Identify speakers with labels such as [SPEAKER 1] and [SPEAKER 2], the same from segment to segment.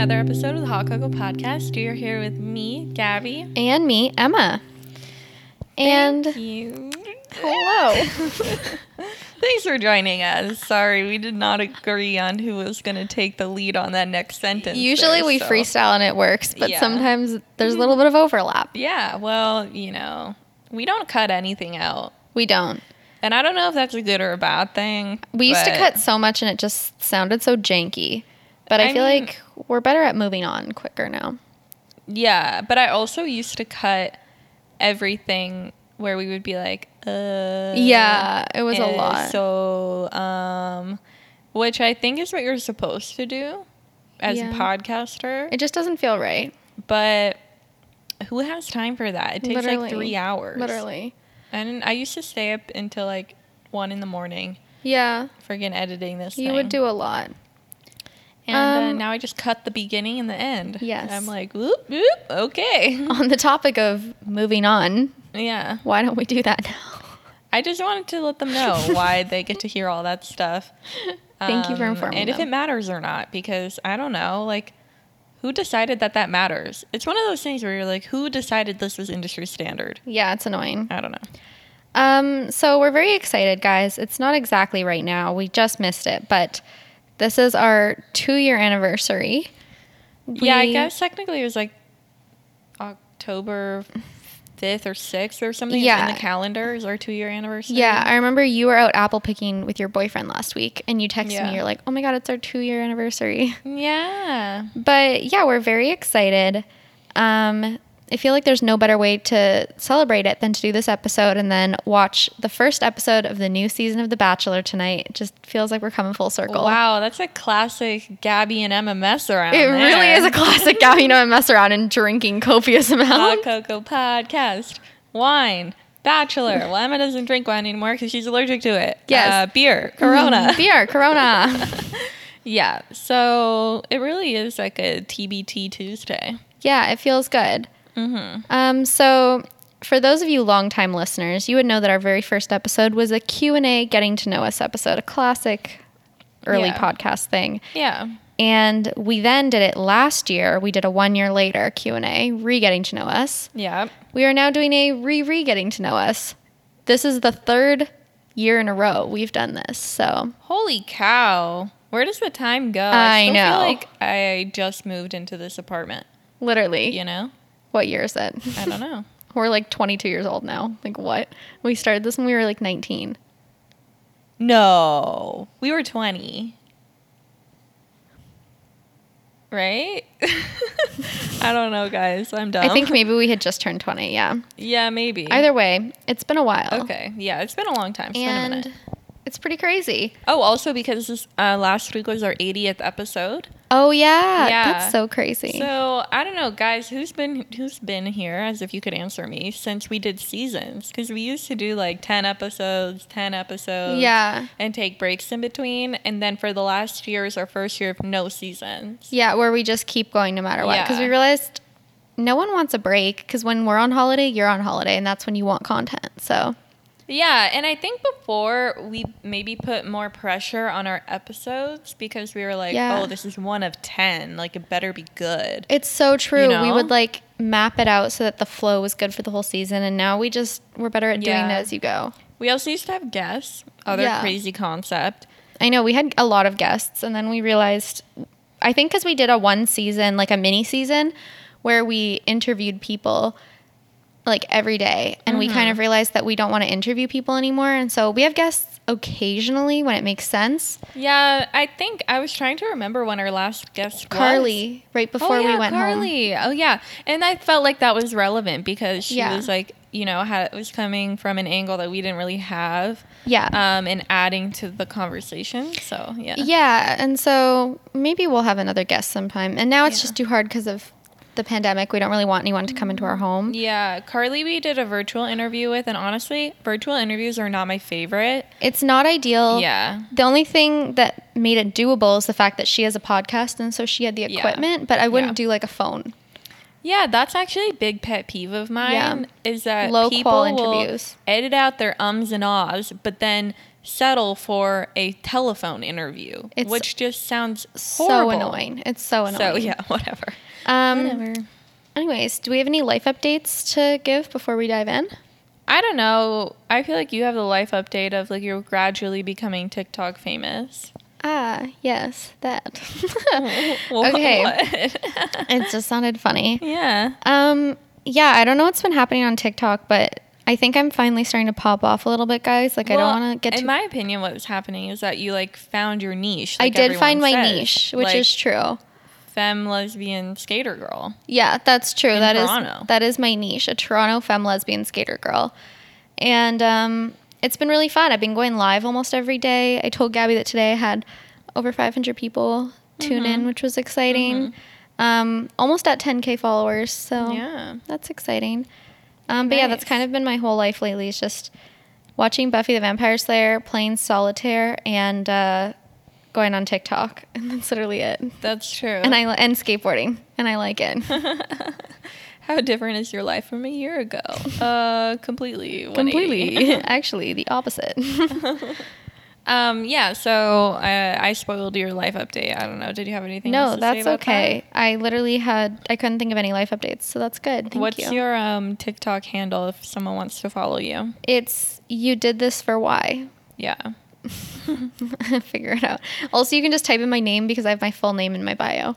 [SPEAKER 1] another episode of the Hot Coco Podcast. You're here with me, Gabby.
[SPEAKER 2] And me, Emma. And
[SPEAKER 1] Thank you.
[SPEAKER 2] hello.
[SPEAKER 1] Thanks for joining us. Sorry, we did not agree on who was going to take the lead on that next sentence.
[SPEAKER 2] Usually
[SPEAKER 1] there,
[SPEAKER 2] we
[SPEAKER 1] so-
[SPEAKER 2] freestyle and it works, but
[SPEAKER 1] Yeah.
[SPEAKER 2] sometimes there's a little bit of overlap.
[SPEAKER 1] Yeah, well, you know, we don't cut anything out.
[SPEAKER 2] We don't.
[SPEAKER 1] And I don't know if that's a good or a bad thing.
[SPEAKER 2] We used to cut so much and it just sounded so janky. But I,
[SPEAKER 1] I
[SPEAKER 2] feel
[SPEAKER 1] mean-
[SPEAKER 2] like we're better at moving on quicker now.
[SPEAKER 1] Yeah, but I also used to cut everything where we would be like, uh
[SPEAKER 2] Yeah, it was a
[SPEAKER 1] uh,
[SPEAKER 2] lot.
[SPEAKER 1] So, um which I think is what you're supposed to do as
[SPEAKER 2] Yeah.
[SPEAKER 1] a podcaster.
[SPEAKER 2] It just doesn't feel right.
[SPEAKER 1] but who has time for that? It takes
[SPEAKER 2] Literally.
[SPEAKER 1] like 3 hours.
[SPEAKER 2] Literally.
[SPEAKER 1] And I used to stay up until like 1 in the morning
[SPEAKER 2] Yeah.
[SPEAKER 1] friggin' editing this
[SPEAKER 2] You
[SPEAKER 1] thing.
[SPEAKER 2] would do a lot.
[SPEAKER 1] And uh,
[SPEAKER 2] Um,
[SPEAKER 1] now I just cut the beginning and the end.
[SPEAKER 2] Yes.
[SPEAKER 1] I'm like, whoop, whoop, okay.
[SPEAKER 2] On the topic of moving on,
[SPEAKER 1] yeah.
[SPEAKER 2] why don't we do that now?
[SPEAKER 1] I just wanted to let them know why they get to hear all that stuff.
[SPEAKER 2] Thank you for
[SPEAKER 1] Um,
[SPEAKER 2] informing
[SPEAKER 1] And if it matters or not, because I don't know, like, who decided that that matters? It's one of those things where you're like, who decided this was industry standard?
[SPEAKER 2] Yeah, it's annoying.
[SPEAKER 1] I don't know.
[SPEAKER 2] Um, so we're very excited, guys. It's not exactly right now. We just missed it, but this is our two year anniversary.
[SPEAKER 1] yeah, I guess technically it was like October 5th or 6th or something
[SPEAKER 2] Yeah.
[SPEAKER 1] in the calendar is our two year anniversary.
[SPEAKER 2] Yeah, I remember you were out apple picking with your boyfriend last week, and you texted
[SPEAKER 1] Yeah.
[SPEAKER 2] me. You're like, "Oh my god, it's our two year anniversary."
[SPEAKER 1] Yeah.
[SPEAKER 2] But yeah, we're very excited. Um, I feel like there's no better way to celebrate it than to do this episode and then watch the first episode of the new season of The Bachelor tonight. It just feels like we're coming full circle.
[SPEAKER 1] Wow, that's a classic Gabby and Emma mess around.
[SPEAKER 2] It really is a classic Gabby and I mess around and drinking copious
[SPEAKER 1] Hot
[SPEAKER 2] amounts.
[SPEAKER 1] Coco Podcast. Wine. Bachelor. Well, Emma doesn't drink wine anymore because she's allergic to it.
[SPEAKER 2] Yes.
[SPEAKER 1] Uh, beer. Corona.
[SPEAKER 2] Mm, Beer, Corona.
[SPEAKER 1] yeah. So it really is like a TBT Tuesday.
[SPEAKER 2] yeah, it feels good.
[SPEAKER 1] Mm-hmm.
[SPEAKER 2] Um, so for those of you longtime listeners, you would know that our very first episode was a Q&A getting to know us episode, a classic early
[SPEAKER 1] Yeah.
[SPEAKER 2] podcast thing.
[SPEAKER 1] Yeah.
[SPEAKER 2] And we then did it last year. We did a one year later Q&A, re-getting to know us.
[SPEAKER 1] Yeah.
[SPEAKER 2] We are now doing a re-re-getting to know us. This is the third year in a row we've done this. So
[SPEAKER 1] Holy cow. Where does the time go?
[SPEAKER 2] I
[SPEAKER 1] still
[SPEAKER 2] know.
[SPEAKER 1] feel like I just moved into this apartment.
[SPEAKER 2] literally,
[SPEAKER 1] You know?
[SPEAKER 2] What year is it?
[SPEAKER 1] I don't know.
[SPEAKER 2] We're like 22 years old now. Like what? We started this when we were like 19.
[SPEAKER 1] No. We were 20. Right? I don't know, guys. I'm dumb.
[SPEAKER 2] I think maybe we had just turned 20. Yeah.
[SPEAKER 1] Yeah, maybe.
[SPEAKER 2] Either way, it's been a while.
[SPEAKER 1] Okay. Yeah, it's been a long time. It's been a minute.
[SPEAKER 2] It's pretty crazy.
[SPEAKER 1] Oh, also because this, uh, last week was our 80th episode.
[SPEAKER 2] Oh yeah,
[SPEAKER 1] Yeah.
[SPEAKER 2] that's so crazy.
[SPEAKER 1] So I don't know, guys. Who's been who's been here? As if you could answer me since we did seasons, because we used to do like 10 episodes, 10 episodes.
[SPEAKER 2] yeah.
[SPEAKER 1] And take breaks in between, and then for the last year is our first year of no seasons.
[SPEAKER 2] Yeah, where we just keep going no matter what. Because
[SPEAKER 1] Yeah.
[SPEAKER 2] we realized no one wants a break. Because when we're on holiday, you're on holiday, and that's when you want content. So
[SPEAKER 1] Yeah, and I think before we maybe put more pressure on our episodes because we were like,
[SPEAKER 2] Yeah.
[SPEAKER 1] oh, this is one of 10. Like, it better be good.
[SPEAKER 2] it's so true. We
[SPEAKER 1] know?
[SPEAKER 2] would like map it out so that the flow was good for the whole season, and now we just we're better at doing
[SPEAKER 1] Yeah.
[SPEAKER 2] it as you go.
[SPEAKER 1] We also used to have guests, other
[SPEAKER 2] Yeah.
[SPEAKER 1] crazy concept.
[SPEAKER 2] I know we had a lot of guests, and then we realized, I think because we did a one season, like a mini season, where we interviewed people like every day, and we
[SPEAKER 1] Mm-hmm.
[SPEAKER 2] kind of realized that we don't want to interview people anymore, and so we have guests occasionally when it makes sense.
[SPEAKER 1] Yeah, I think I was trying to remember when our last guest was.
[SPEAKER 2] Carly, right before
[SPEAKER 1] oh, yeah,
[SPEAKER 2] we went home.
[SPEAKER 1] Carly. Oh yeah, and I felt like that was relevant because she
[SPEAKER 2] Yeah.
[SPEAKER 1] was like, you know, had, was coming from an angle that we didn't really have,
[SPEAKER 2] Yeah.
[SPEAKER 1] um, and adding to the conversation. So yeah,
[SPEAKER 2] yeah, and so maybe we'll have another guest sometime. And now it's
[SPEAKER 1] Yeah.
[SPEAKER 2] just too hard because of the pandemic. We don't really want anyone to come into our home.
[SPEAKER 1] Yeah, Carly, we did a virtual interview with, and honestly, virtual interviews are not my favorite.
[SPEAKER 2] It's not ideal.
[SPEAKER 1] Yeah.
[SPEAKER 2] The only thing that made it doable is the fact that she has a podcast and so she had the
[SPEAKER 1] Yeah.
[SPEAKER 2] equipment, but I wouldn't
[SPEAKER 1] Yeah.
[SPEAKER 2] do like a phone.
[SPEAKER 1] Yeah, that's actually a big pet peeve of mine.
[SPEAKER 2] Yeah.
[SPEAKER 1] Is that
[SPEAKER 2] Low
[SPEAKER 1] people
[SPEAKER 2] interviews.
[SPEAKER 1] edit out their ums and ahs, but then settle for a telephone interview,
[SPEAKER 2] It's
[SPEAKER 1] which just sounds
[SPEAKER 2] So annoying. It's so annoying.
[SPEAKER 1] So yeah, whatever.
[SPEAKER 2] Um,
[SPEAKER 1] whatever.
[SPEAKER 2] Anyways, do we have any life updates to give before we dive in?
[SPEAKER 1] I don't know. I feel like you have the life update of like you're gradually becoming TikTok famous.
[SPEAKER 2] Ah, yes, that. Okay, it just sounded funny.
[SPEAKER 1] yeah.
[SPEAKER 2] Um, yeah, I don't know what's been happening on TikTok, but I think I'm finally starting to pop off a little bit, guys. Like, I don't want to get
[SPEAKER 1] In my opinion, what was happening is that you like found your niche.
[SPEAKER 2] I did find my
[SPEAKER 1] says.
[SPEAKER 2] niche, which
[SPEAKER 1] Like,
[SPEAKER 2] is true.
[SPEAKER 1] Femme lesbian skater girl.
[SPEAKER 2] Yeah, that's true. That is
[SPEAKER 1] Toronto.
[SPEAKER 2] that is my niche, a Toronto femme lesbian skater girl. And um, it's been really fun. I've been going live almost every day. I told Gabby that today I had over 500 people tune
[SPEAKER 1] Mm-hmm.
[SPEAKER 2] in, which was exciting. Um, almost at 10k followers, so
[SPEAKER 1] Yeah.
[SPEAKER 2] that's exciting. Um, but yeah, that's kind of been my whole life lately. Is just watching Buffy the Vampire Slayer, playing solitaire, and uh, going on TikTok, and that's literally it.
[SPEAKER 1] That's true.
[SPEAKER 2] And I and skateboarding, and I like it.
[SPEAKER 1] How different is your life from a year ago? Uh, completely.
[SPEAKER 2] Completely. Actually, the opposite.
[SPEAKER 1] um, yeah. So I, I spoiled your life update. I don't know. Did you have anything? else
[SPEAKER 2] no,
[SPEAKER 1] to say
[SPEAKER 2] that's okay. I literally had I couldn't think of any life updates, so that's good.
[SPEAKER 1] that?
[SPEAKER 2] Thank
[SPEAKER 1] What's
[SPEAKER 2] you.
[SPEAKER 1] your um TikTok handle if someone wants to follow you?
[SPEAKER 2] it's you did this for why?
[SPEAKER 1] Yeah.
[SPEAKER 2] Figure it out. Also, you can just type in my name because I have my full name in my bio.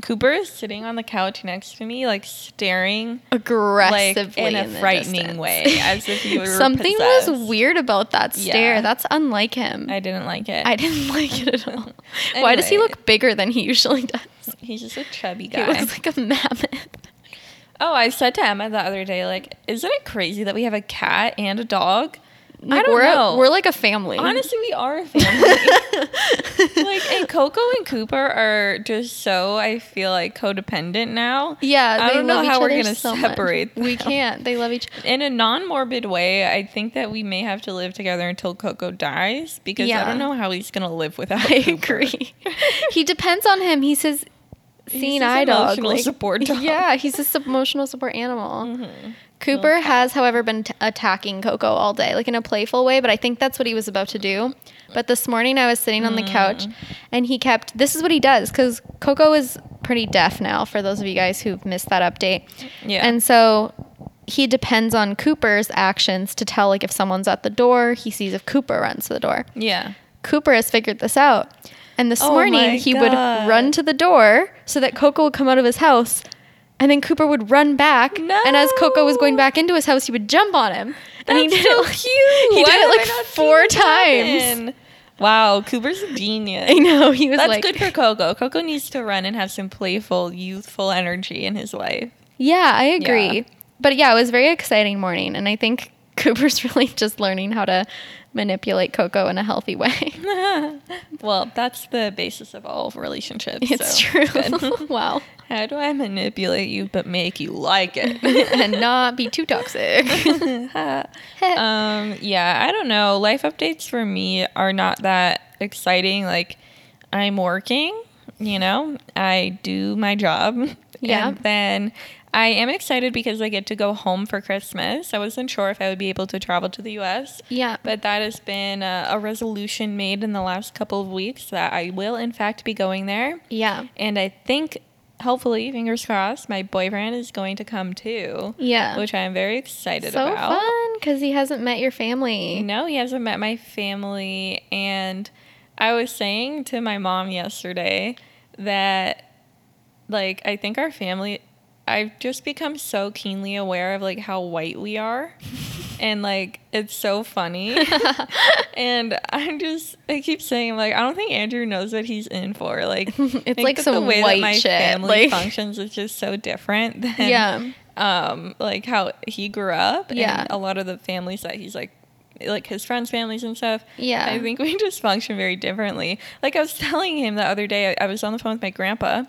[SPEAKER 1] Cooper is sitting on the couch next to me, like staring, like
[SPEAKER 2] Aggressively
[SPEAKER 1] in a frightening way, as if he were
[SPEAKER 2] Something
[SPEAKER 1] possessed.
[SPEAKER 2] was weird about that stare.
[SPEAKER 1] Yeah.
[SPEAKER 2] That's unlike him.
[SPEAKER 1] I didn't like it.
[SPEAKER 2] I didn't like it at all. Why does he look bigger than he usually does?
[SPEAKER 1] He's just a chubby guy.
[SPEAKER 2] He looks like a mammoth.
[SPEAKER 1] oh, I said to Emma the other day, like, isn't it crazy that we have a cat and a dog? I don't
[SPEAKER 2] we're
[SPEAKER 1] know.
[SPEAKER 2] A, we're like a family.
[SPEAKER 1] Honestly, we are a family. like, and Coco and Cooper are just so I feel like codependent now.
[SPEAKER 2] yeah,
[SPEAKER 1] I don't know how we're gonna
[SPEAKER 2] so
[SPEAKER 1] separate
[SPEAKER 2] We can't. They love each. Other.
[SPEAKER 1] In a non-morbid way, I think that we may have to live together until Coco dies because I don't know how he's gonna live without.
[SPEAKER 2] I
[SPEAKER 1] Cooper.
[SPEAKER 2] agree. he depends on him. He
[SPEAKER 1] says,
[SPEAKER 2] seeing eye dog.
[SPEAKER 1] emotional support dog.
[SPEAKER 2] Yeah, he's his emotional support animal.
[SPEAKER 1] Mhm.
[SPEAKER 2] Cooper has, however, been t- attacking Coco all day, like in a playful way, but I think that's what he was about to do. But this morning I was sitting on the couch
[SPEAKER 1] Mm.
[SPEAKER 2] and he kept, this is what he does, because Coco is pretty deaf now, for those of you guys who've missed that update.
[SPEAKER 1] Yeah.
[SPEAKER 2] And so he depends on Cooper's actions to tell, like, if someone's at the door, he sees if Cooper runs to the door.
[SPEAKER 1] Yeah.
[SPEAKER 2] Cooper has figured this out. And this
[SPEAKER 1] Oh
[SPEAKER 2] morning, he would run to the door so that Coco would come out of his house. And then Cooper would run back. And as Coco was going back into his house, he would jump on him. and he did
[SPEAKER 1] so
[SPEAKER 2] it,
[SPEAKER 1] cute.
[SPEAKER 2] He
[SPEAKER 1] Why
[SPEAKER 2] did it like four times.
[SPEAKER 1] Wow, Cooper's a genius.
[SPEAKER 2] I know. He was
[SPEAKER 1] That's
[SPEAKER 2] like,
[SPEAKER 1] good for Coco. Coco needs to run and have some playful, youthful energy in his life.
[SPEAKER 2] Yeah, I agree.
[SPEAKER 1] Yeah.
[SPEAKER 2] But yeah, it was a very exciting morning. And I think Cooper's really just learning how to manipulate Coco in a healthy way.
[SPEAKER 1] well, that's the basis of all relationships.
[SPEAKER 2] It's
[SPEAKER 1] so
[SPEAKER 2] true. wow.
[SPEAKER 1] How do I manipulate you but make you like it?
[SPEAKER 2] and not be too toxic.
[SPEAKER 1] um, yeah, I don't know. Life updates for me are not that exciting. Like, I'm working, you know, I do my job.
[SPEAKER 2] Yeah.
[SPEAKER 1] And then I am excited because I get to go home for Christmas. I wasn't sure if I would be able to travel to the US.
[SPEAKER 2] yeah.
[SPEAKER 1] But that has been a, a resolution made in the last couple of weeks that I will, in fact, be going there.
[SPEAKER 2] Yeah.
[SPEAKER 1] And I think, hopefully, fingers crossed, my boyfriend is going to come too.
[SPEAKER 2] Yeah.
[SPEAKER 1] Which I'm very excited
[SPEAKER 2] so
[SPEAKER 1] about.
[SPEAKER 2] fun because he hasn't met your family.
[SPEAKER 1] No, he hasn't met my family. And I was saying to my mom yesterday that, like, I think our family, I've just become so keenly aware of, like, how white we are. and, like, it's so funny. and I'm just, I keep saying, like, I don't think Andrew knows what he's in for. Like,
[SPEAKER 2] It's like
[SPEAKER 1] the
[SPEAKER 2] way white
[SPEAKER 1] my
[SPEAKER 2] shit,
[SPEAKER 1] family
[SPEAKER 2] like-
[SPEAKER 1] functions is just so different than
[SPEAKER 2] Yeah.
[SPEAKER 1] um like how he grew up
[SPEAKER 2] Yeah.
[SPEAKER 1] and a lot of the families that he's like like his friends families and stuff
[SPEAKER 2] Yeah.
[SPEAKER 1] i think we just function very differently like i was telling him the other day i, I was on the phone with my grandpa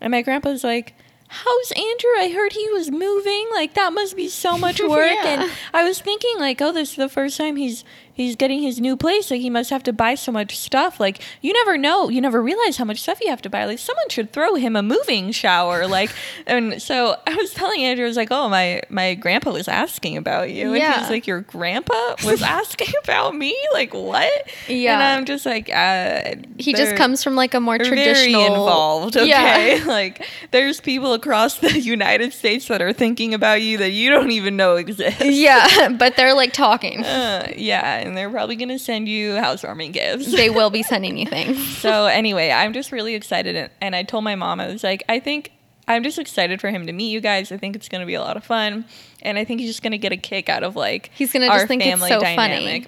[SPEAKER 1] and my grandpa's like how's andrew? I heard he was moving. Like that must be so much work.
[SPEAKER 2] Yeah.
[SPEAKER 1] and i was thinking like oh this is the first time he's he's getting his new place. Like he must have to buy so much stuff. Like you never know, you never realize how much stuff you have to buy. Like someone should throw him a moving shower. Like, and so I was telling Andrew, I was like, oh my my grandpa was asking about you, and
[SPEAKER 2] Yeah.
[SPEAKER 1] he's like, your grandpa was asking about me. Like what?
[SPEAKER 2] Yeah.
[SPEAKER 1] and I'm just like, uh,
[SPEAKER 2] He just comes from like a more traditional
[SPEAKER 1] involved. Okay,
[SPEAKER 2] Yeah.
[SPEAKER 1] like there's people across the United States that are thinking about you that you don't even know exist.
[SPEAKER 2] Yeah, but they're like talking.
[SPEAKER 1] Uh, yeah, and they're probably gonna send you housewarming gifts.
[SPEAKER 2] They will be sending you things.
[SPEAKER 1] so anyway, I'm just really excited, and, I told my mom I was like, I think I'm just excited for him to meet you guys. I think it's gonna be a lot of fun, and I think he's just gonna get a kick out of like
[SPEAKER 2] He's gonna just think it's so funny.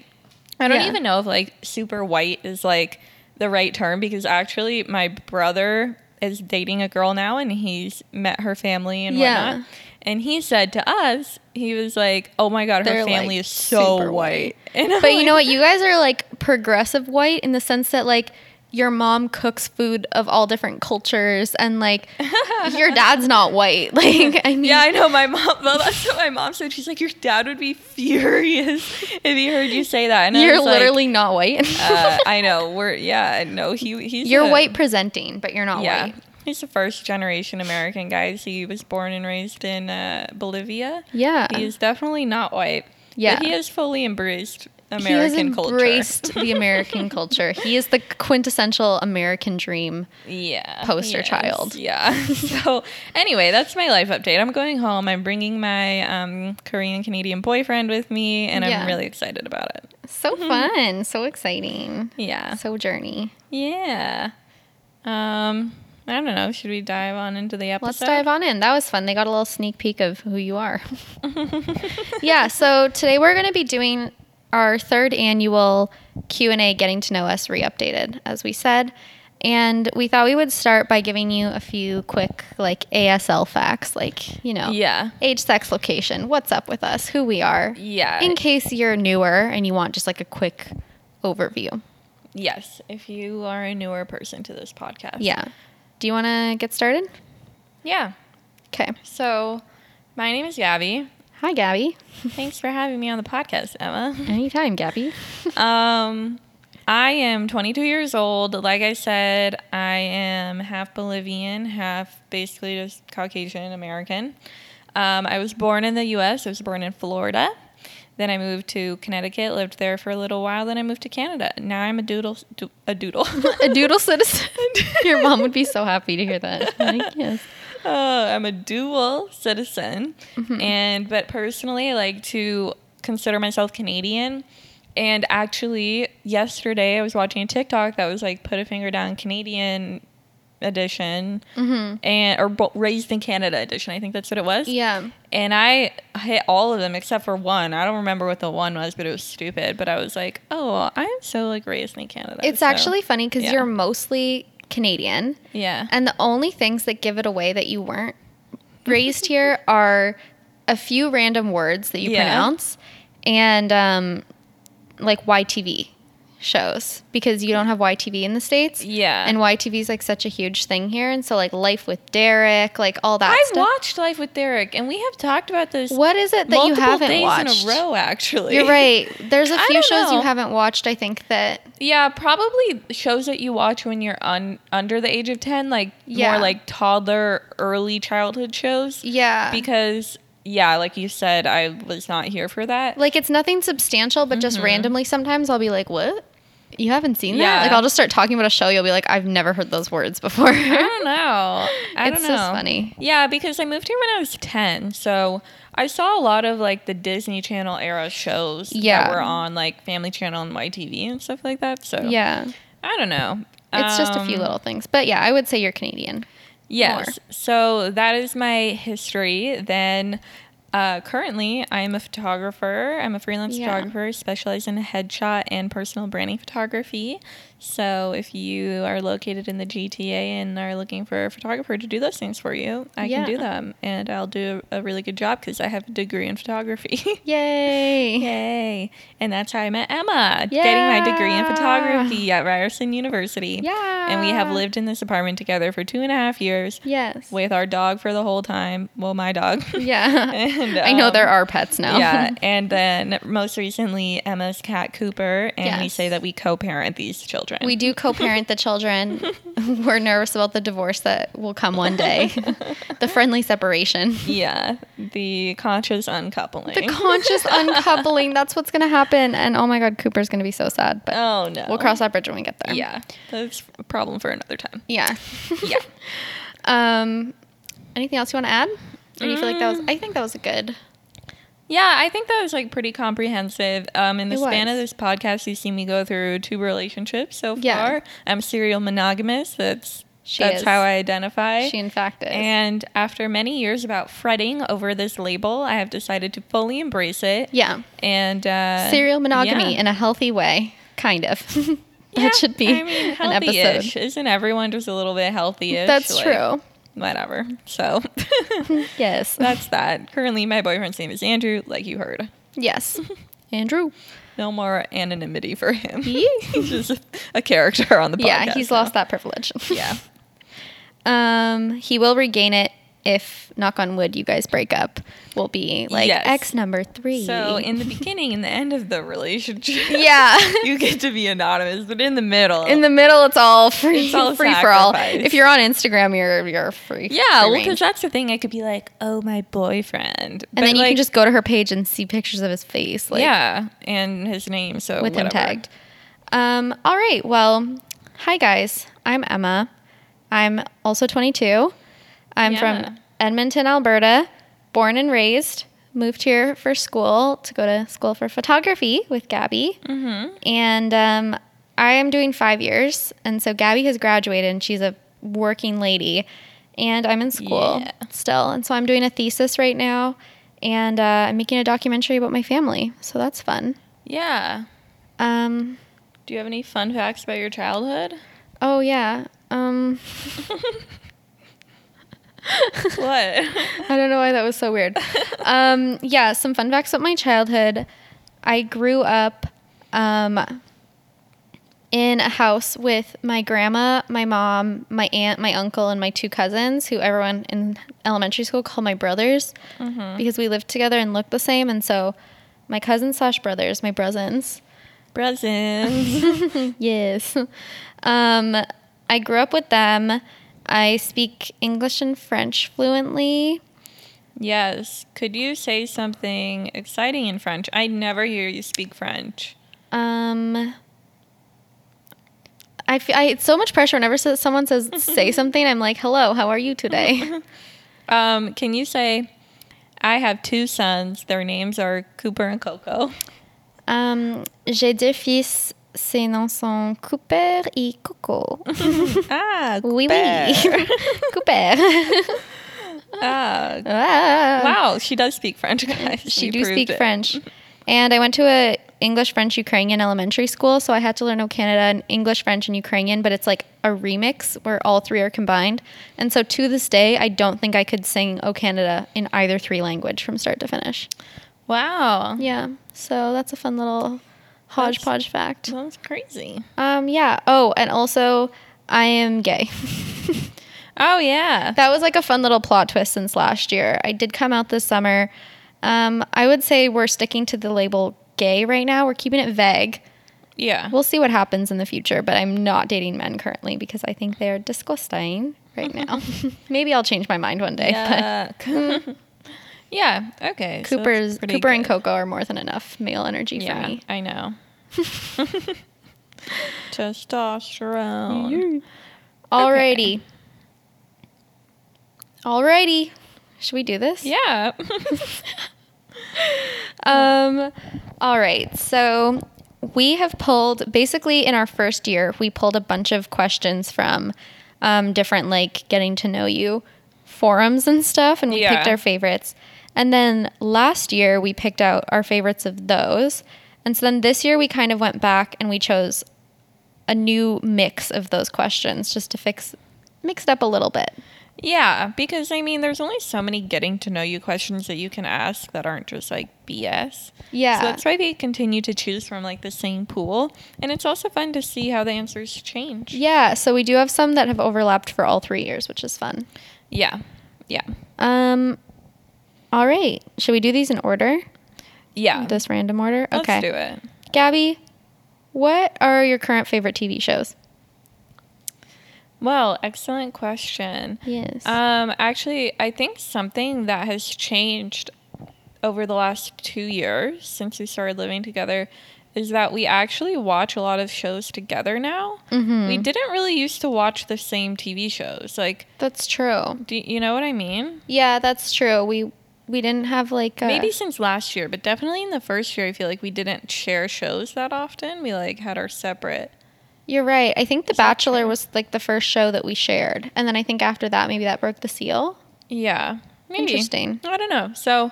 [SPEAKER 1] I don't
[SPEAKER 2] Yeah.
[SPEAKER 1] even know if like super white is like the right term because actually my brother is dating a girl now and he's met her family and
[SPEAKER 2] Yeah.
[SPEAKER 1] whatnot. And he said to us, he was like, "Oh my god, her
[SPEAKER 2] They're,
[SPEAKER 1] family
[SPEAKER 2] like,
[SPEAKER 1] is so white." And I'm
[SPEAKER 2] But you know
[SPEAKER 1] like,
[SPEAKER 2] what? You guys are like progressive white in the sense that like your mom cooks food of all different cultures and like your dad's not white. Like I mean
[SPEAKER 1] Yeah, I know. My mom. Well, that's what my mom said. She's like, "Your dad would be furious if he heard you say that." And
[SPEAKER 2] you're
[SPEAKER 1] was like,
[SPEAKER 2] literally not white.
[SPEAKER 1] uh, I know. We're yeah. No, he he's
[SPEAKER 2] you're
[SPEAKER 1] a-
[SPEAKER 2] white presenting, but you're not
[SPEAKER 1] Yeah.
[SPEAKER 2] white.
[SPEAKER 1] He's a first generation American guy. He was born and raised in uh, Bolivia.
[SPEAKER 2] Yeah.
[SPEAKER 1] He is definitely not white.
[SPEAKER 2] Yeah.
[SPEAKER 1] But he has fully embraced
[SPEAKER 2] he has
[SPEAKER 1] American culture.
[SPEAKER 2] embraced the American culture. He is the quintessential American dream.
[SPEAKER 1] yeah.
[SPEAKER 2] poster child.
[SPEAKER 1] Yeah. so anyway, that's my life update. I'm going home. I'm bringing my um, Korean Canadian boyfriend with me, and
[SPEAKER 2] Yeah.
[SPEAKER 1] I'm really excited about it.
[SPEAKER 2] So fun, so exciting.
[SPEAKER 1] Yeah.
[SPEAKER 2] So journey.
[SPEAKER 1] Yeah. Um, I don't know. Should we dive on into the episode?
[SPEAKER 2] Let's dive on in. That was fun. They got a little sneak peek of who you are. yeah, so today we're going to be doing our third annual Q&A getting to know us re-updated as we said. And we thought we would start by giving you a few quick like ASL facts like, you know,
[SPEAKER 1] Yeah.
[SPEAKER 2] age, sex, location, what's up with us, who we are.
[SPEAKER 1] Yeah.
[SPEAKER 2] In case you're newer and you want just like a quick overview.
[SPEAKER 1] yes. If you are a newer person to this podcast.
[SPEAKER 2] Yeah. Do you want to get started?
[SPEAKER 1] Yeah.
[SPEAKER 2] Okay.
[SPEAKER 1] So, my name is Gabby.
[SPEAKER 2] Hi, Gabby.
[SPEAKER 1] Thanks for having me on the podcast, Emma.
[SPEAKER 2] Anytime, Gabby.
[SPEAKER 1] Um, I am 22 years old. Like I said, I am half Bolivian, half basically just Caucasian American. Um, I was born in the U.S. I was born in Florida. Then I moved to Connecticut, lived there for a little while. Then I moved to Canada. Now I'm a doodle, do, a doodle.
[SPEAKER 2] a doodle citizen. Your mom would be so happy to hear that. Like, yes.
[SPEAKER 1] uh, I'm a dual citizen, and but personally, I like to consider myself Canadian. And actually, yesterday I was watching a TikTok that was like "Put a Finger Down Canadian edition," and or bo- "Raised in Canada" edition. I think that's what it was.
[SPEAKER 2] Yeah.
[SPEAKER 1] And I hit all of them except for one. I don't remember what the one was, but it was stupid. But I was like, "Oh, I am so like raised in Canada."
[SPEAKER 2] It's
[SPEAKER 1] so,
[SPEAKER 2] actually funny because
[SPEAKER 1] yeah.
[SPEAKER 2] you're mostly Canadian.
[SPEAKER 1] yeah.
[SPEAKER 2] And the only things that give it away that you weren't raised here are a few random words that you
[SPEAKER 1] Yeah.
[SPEAKER 2] pronounce and um, like YTV shows because you don't have YTV in the States.
[SPEAKER 1] Yeah.
[SPEAKER 2] And YTV is like such a huge thing here. And so, like, Life with Derek, like all that
[SPEAKER 1] I've
[SPEAKER 2] stuff.
[SPEAKER 1] watched Life with Derek, and we have talked about this.
[SPEAKER 2] What is it that you haven't watched?
[SPEAKER 1] in a row. Actually,
[SPEAKER 2] You're right. There's a few shows you haven't watched, I think, that
[SPEAKER 1] Yeah, probably shows that you watch when you're un- under the age of ten, like
[SPEAKER 2] Yeah.
[SPEAKER 1] more like toddler, early childhood shows.
[SPEAKER 2] Yeah.
[SPEAKER 1] Because yeah, like you said, I was not here for that.
[SPEAKER 2] like it's nothing substantial, but just randomly sometimes I'll be like, "What? You haven't seen that?"
[SPEAKER 1] Mm-hmm. Yeah.
[SPEAKER 2] Like I'll just start talking about a show. You'll be like, "I've never heard those words before."
[SPEAKER 1] I don't know. I
[SPEAKER 2] It's
[SPEAKER 1] don't know.
[SPEAKER 2] funny.
[SPEAKER 1] Yeah, because I moved here when I was ten, so I saw a lot of like the Disney Channel era shows
[SPEAKER 2] Yeah.
[SPEAKER 1] that were on like Family Channel and YTV and stuff like that. So
[SPEAKER 2] yeah,
[SPEAKER 1] I don't know.
[SPEAKER 2] it's just a few
[SPEAKER 1] Um,
[SPEAKER 2] little things, but yeah, I would say you're Canadian.
[SPEAKER 1] Yes. So that is my history. Then uh, currently, I'm a photographer. I'm a freelance
[SPEAKER 2] Yeah.
[SPEAKER 1] photographer specialized in headshot and personal branding photography. So if you are located in the GTA and are looking for a photographer to do those things for you, I can do them, and I'll do a really good job because I have a degree in photography.
[SPEAKER 2] Yay.
[SPEAKER 1] Yay! And that's how I met Emma, yeah. getting my degree in photography at Ryerson University.
[SPEAKER 2] Yeah.
[SPEAKER 1] And we have lived in this apartment together for two and a half years
[SPEAKER 2] Yes.
[SPEAKER 1] with our dog for the whole time. Well, my dog.
[SPEAKER 2] Yeah.
[SPEAKER 1] And,
[SPEAKER 2] I know
[SPEAKER 1] um,
[SPEAKER 2] there are pets now.
[SPEAKER 1] Yeah, and then most recently Emma's cat Cooper, and we say that we co-parent these children.
[SPEAKER 2] We do co-parent the children. We're nervous about the divorce that will come one day. the friendly separation.
[SPEAKER 1] Yeah, the conscious uncoupling.
[SPEAKER 2] The conscious uncoupling. That's what's going to happen. And oh my God, Cooper's going to be so sad. But
[SPEAKER 1] oh no,
[SPEAKER 2] we'll cross that bridge when we get there.
[SPEAKER 1] Yeah, that's a problem for another time.
[SPEAKER 2] Yeah.
[SPEAKER 1] Yeah.
[SPEAKER 2] um, anything else you want to add? Or do you feel like that was, I think that was a good.
[SPEAKER 1] Yeah, I think that was like pretty comprehensive. Um, in the
[SPEAKER 2] It
[SPEAKER 1] span of this podcast, you've seen me go through two relationships so far.
[SPEAKER 2] Yeah.
[SPEAKER 1] I'm serial monogamous. That's
[SPEAKER 2] She
[SPEAKER 1] that's
[SPEAKER 2] is.
[SPEAKER 1] how I identify.
[SPEAKER 2] She, in fact, is.
[SPEAKER 1] and after many years about fretting over this label, I have decided to fully embrace it.
[SPEAKER 2] yeah.
[SPEAKER 1] And uh,
[SPEAKER 2] Serial monogamy
[SPEAKER 1] yeah.
[SPEAKER 2] in a healthy way. Kind of. that
[SPEAKER 1] Yeah,
[SPEAKER 2] should be
[SPEAKER 1] I mean,
[SPEAKER 2] an episode.
[SPEAKER 1] Isn't everyone just a little bit healthy-ish?
[SPEAKER 2] That's
[SPEAKER 1] Like,
[SPEAKER 2] true.
[SPEAKER 1] Whatever. So
[SPEAKER 2] Yes.
[SPEAKER 1] that's that. Currently, my boyfriend's name is Andrew, like you heard.
[SPEAKER 2] yes. Andrew.
[SPEAKER 1] No more anonymity for him. He's just a, a character on the podcast.
[SPEAKER 2] Yeah, he's
[SPEAKER 1] now.
[SPEAKER 2] lost that privilege.
[SPEAKER 1] Yeah.
[SPEAKER 2] Um, he will regain it if, knock on wood, you guys break up. Will be like
[SPEAKER 1] Yes.
[SPEAKER 2] X number three.
[SPEAKER 1] So in the beginning and the end of the relationship,
[SPEAKER 2] yeah,
[SPEAKER 1] you get to be anonymous, but in the middle,
[SPEAKER 2] in the middle, it's all free,
[SPEAKER 1] It's all
[SPEAKER 2] free for all. If you're on Instagram, you're you're free.
[SPEAKER 1] yeah,
[SPEAKER 2] free
[SPEAKER 1] well, because that's the thing. I could be like, "Oh, my boyfriend,"
[SPEAKER 2] and then you can just go to her page and see pictures of his face. Like,
[SPEAKER 1] yeah, and his name. So
[SPEAKER 2] with him tagged. Um, all right. Well, hi guys. I'm Emma. I'm also 22. I'm
[SPEAKER 1] Yeah.
[SPEAKER 2] from Edmonton, Alberta. Born and raised. Moved here for school to go to school for photography with Gabby.
[SPEAKER 1] Mm-hmm.
[SPEAKER 2] And um, I am doing five years. And so Gabby has graduated and she's a working lady. And I'm in school
[SPEAKER 1] Yeah.
[SPEAKER 2] still. And so I'm doing a thesis right now. And uh, I'm making a documentary about my family. So that's fun.
[SPEAKER 1] Yeah.
[SPEAKER 2] Um,
[SPEAKER 1] Do you have any fun facts about your childhood?
[SPEAKER 2] Oh yeah. Um
[SPEAKER 1] what?
[SPEAKER 2] I don't know why that was so weird. Um yeah, some fun facts about my childhood. I grew up um in a house with my grandma, my mom, my aunt, my uncle, and my two cousins, who everyone in elementary school called my brothers
[SPEAKER 1] Mm-hmm.
[SPEAKER 2] because we lived together and looked the same. And so my cousins slash brothers, my brothers,
[SPEAKER 1] Presents.
[SPEAKER 2] yes. Um, I grew up with them. I speak English and French fluently.
[SPEAKER 1] yes. Could you say something exciting in French? I never hear you speak French.
[SPEAKER 2] Um, I feel I, it's so much pressure whenever so- someone says say something. I'm like, hello, how are you today?
[SPEAKER 1] Um, can you say, I have two sons. Their names are Cooper and Coco.
[SPEAKER 2] um, j'ai deux fils. Ses noms sont Cooper et Coco.
[SPEAKER 1] ah,
[SPEAKER 2] oui,
[SPEAKER 1] Cooper.
[SPEAKER 2] oui. Cooper.
[SPEAKER 1] ah,
[SPEAKER 2] Ah.
[SPEAKER 1] wow, she does speak French, guys.
[SPEAKER 2] She
[SPEAKER 1] We
[SPEAKER 2] do speak
[SPEAKER 1] it.
[SPEAKER 2] French. And I went to a English, French, Ukrainian elementary school, so I had to learn O Canada and English, French, and Ukrainian, but it's like a remix where all three are combined. And so to this day, I don't think I could sing O Canada in either three language from start to finish.
[SPEAKER 1] Wow.
[SPEAKER 2] Yeah. So that's a fun little hodgepodge fact.
[SPEAKER 1] Sounds crazy.
[SPEAKER 2] Um yeah. Oh, and also I am gay.
[SPEAKER 1] Oh, yeah.
[SPEAKER 2] That was like a fun little plot twist since last year. I did come out this summer. Um, I would say we're sticking to the label gay right now. We're keeping it vague.
[SPEAKER 1] Yeah.
[SPEAKER 2] We'll see what happens in the future, but I'm not dating men currently because I think they're disgusting right now. Maybe I'll change my mind one day.
[SPEAKER 1] Yeah.
[SPEAKER 2] But
[SPEAKER 1] so Okay.
[SPEAKER 2] Cooper's
[SPEAKER 1] pretty
[SPEAKER 2] Cooper and
[SPEAKER 1] good.
[SPEAKER 2] Coco are more than enough male energy
[SPEAKER 1] Yeah,
[SPEAKER 2] for me.
[SPEAKER 1] I know. Testosterone.
[SPEAKER 2] Alrighty. Alrighty. Should we do this?
[SPEAKER 1] Yeah.
[SPEAKER 2] Um, all right. So we have pulled basically in our first year, we pulled a bunch of questions from um, different like getting to know you forums and stuff, and we picked our favorites. And then last year we picked out our favorites of those. And so then this year we kind of went back and we chose a new mix of those questions just to fix mix it up a little bit.
[SPEAKER 1] Yeah, because I mean, there's only so many getting to know you questions that you can ask that aren't just like BS.
[SPEAKER 2] Yeah.
[SPEAKER 1] So that's why we continue to choose from like the same pool. And it's also fun to see how the answers change.
[SPEAKER 2] Yeah, so we do have some that have overlapped for all 3 years, which is fun.
[SPEAKER 1] Yeah. Yeah.
[SPEAKER 2] Um all right. Should we do these in order?
[SPEAKER 1] Yeah.
[SPEAKER 2] This random order? Okay.
[SPEAKER 1] Let's do it.
[SPEAKER 2] Gabby, what are your current favorite TV shows?
[SPEAKER 1] Well, excellent question.
[SPEAKER 2] Yes.
[SPEAKER 1] Um, actually, I think something that has changed over the last two years since we started living together is that we actually watch a lot of shows together now.
[SPEAKER 2] Mhm.
[SPEAKER 1] We didn't really used to watch the same TV shows. Like,
[SPEAKER 2] that's true.
[SPEAKER 1] do you know what I mean?
[SPEAKER 2] Yeah, that's true. We we didn't have like a,
[SPEAKER 1] Maybe since last year, but definitely in the first year, I feel like we didn't share shows that often. We like had our separate.
[SPEAKER 2] You're right. I think The Bachelor was like the first show that we shared. And then I think after that maybe that broke the seal.
[SPEAKER 1] Yeah, maybe.
[SPEAKER 2] Interesting.
[SPEAKER 1] I don't know. So,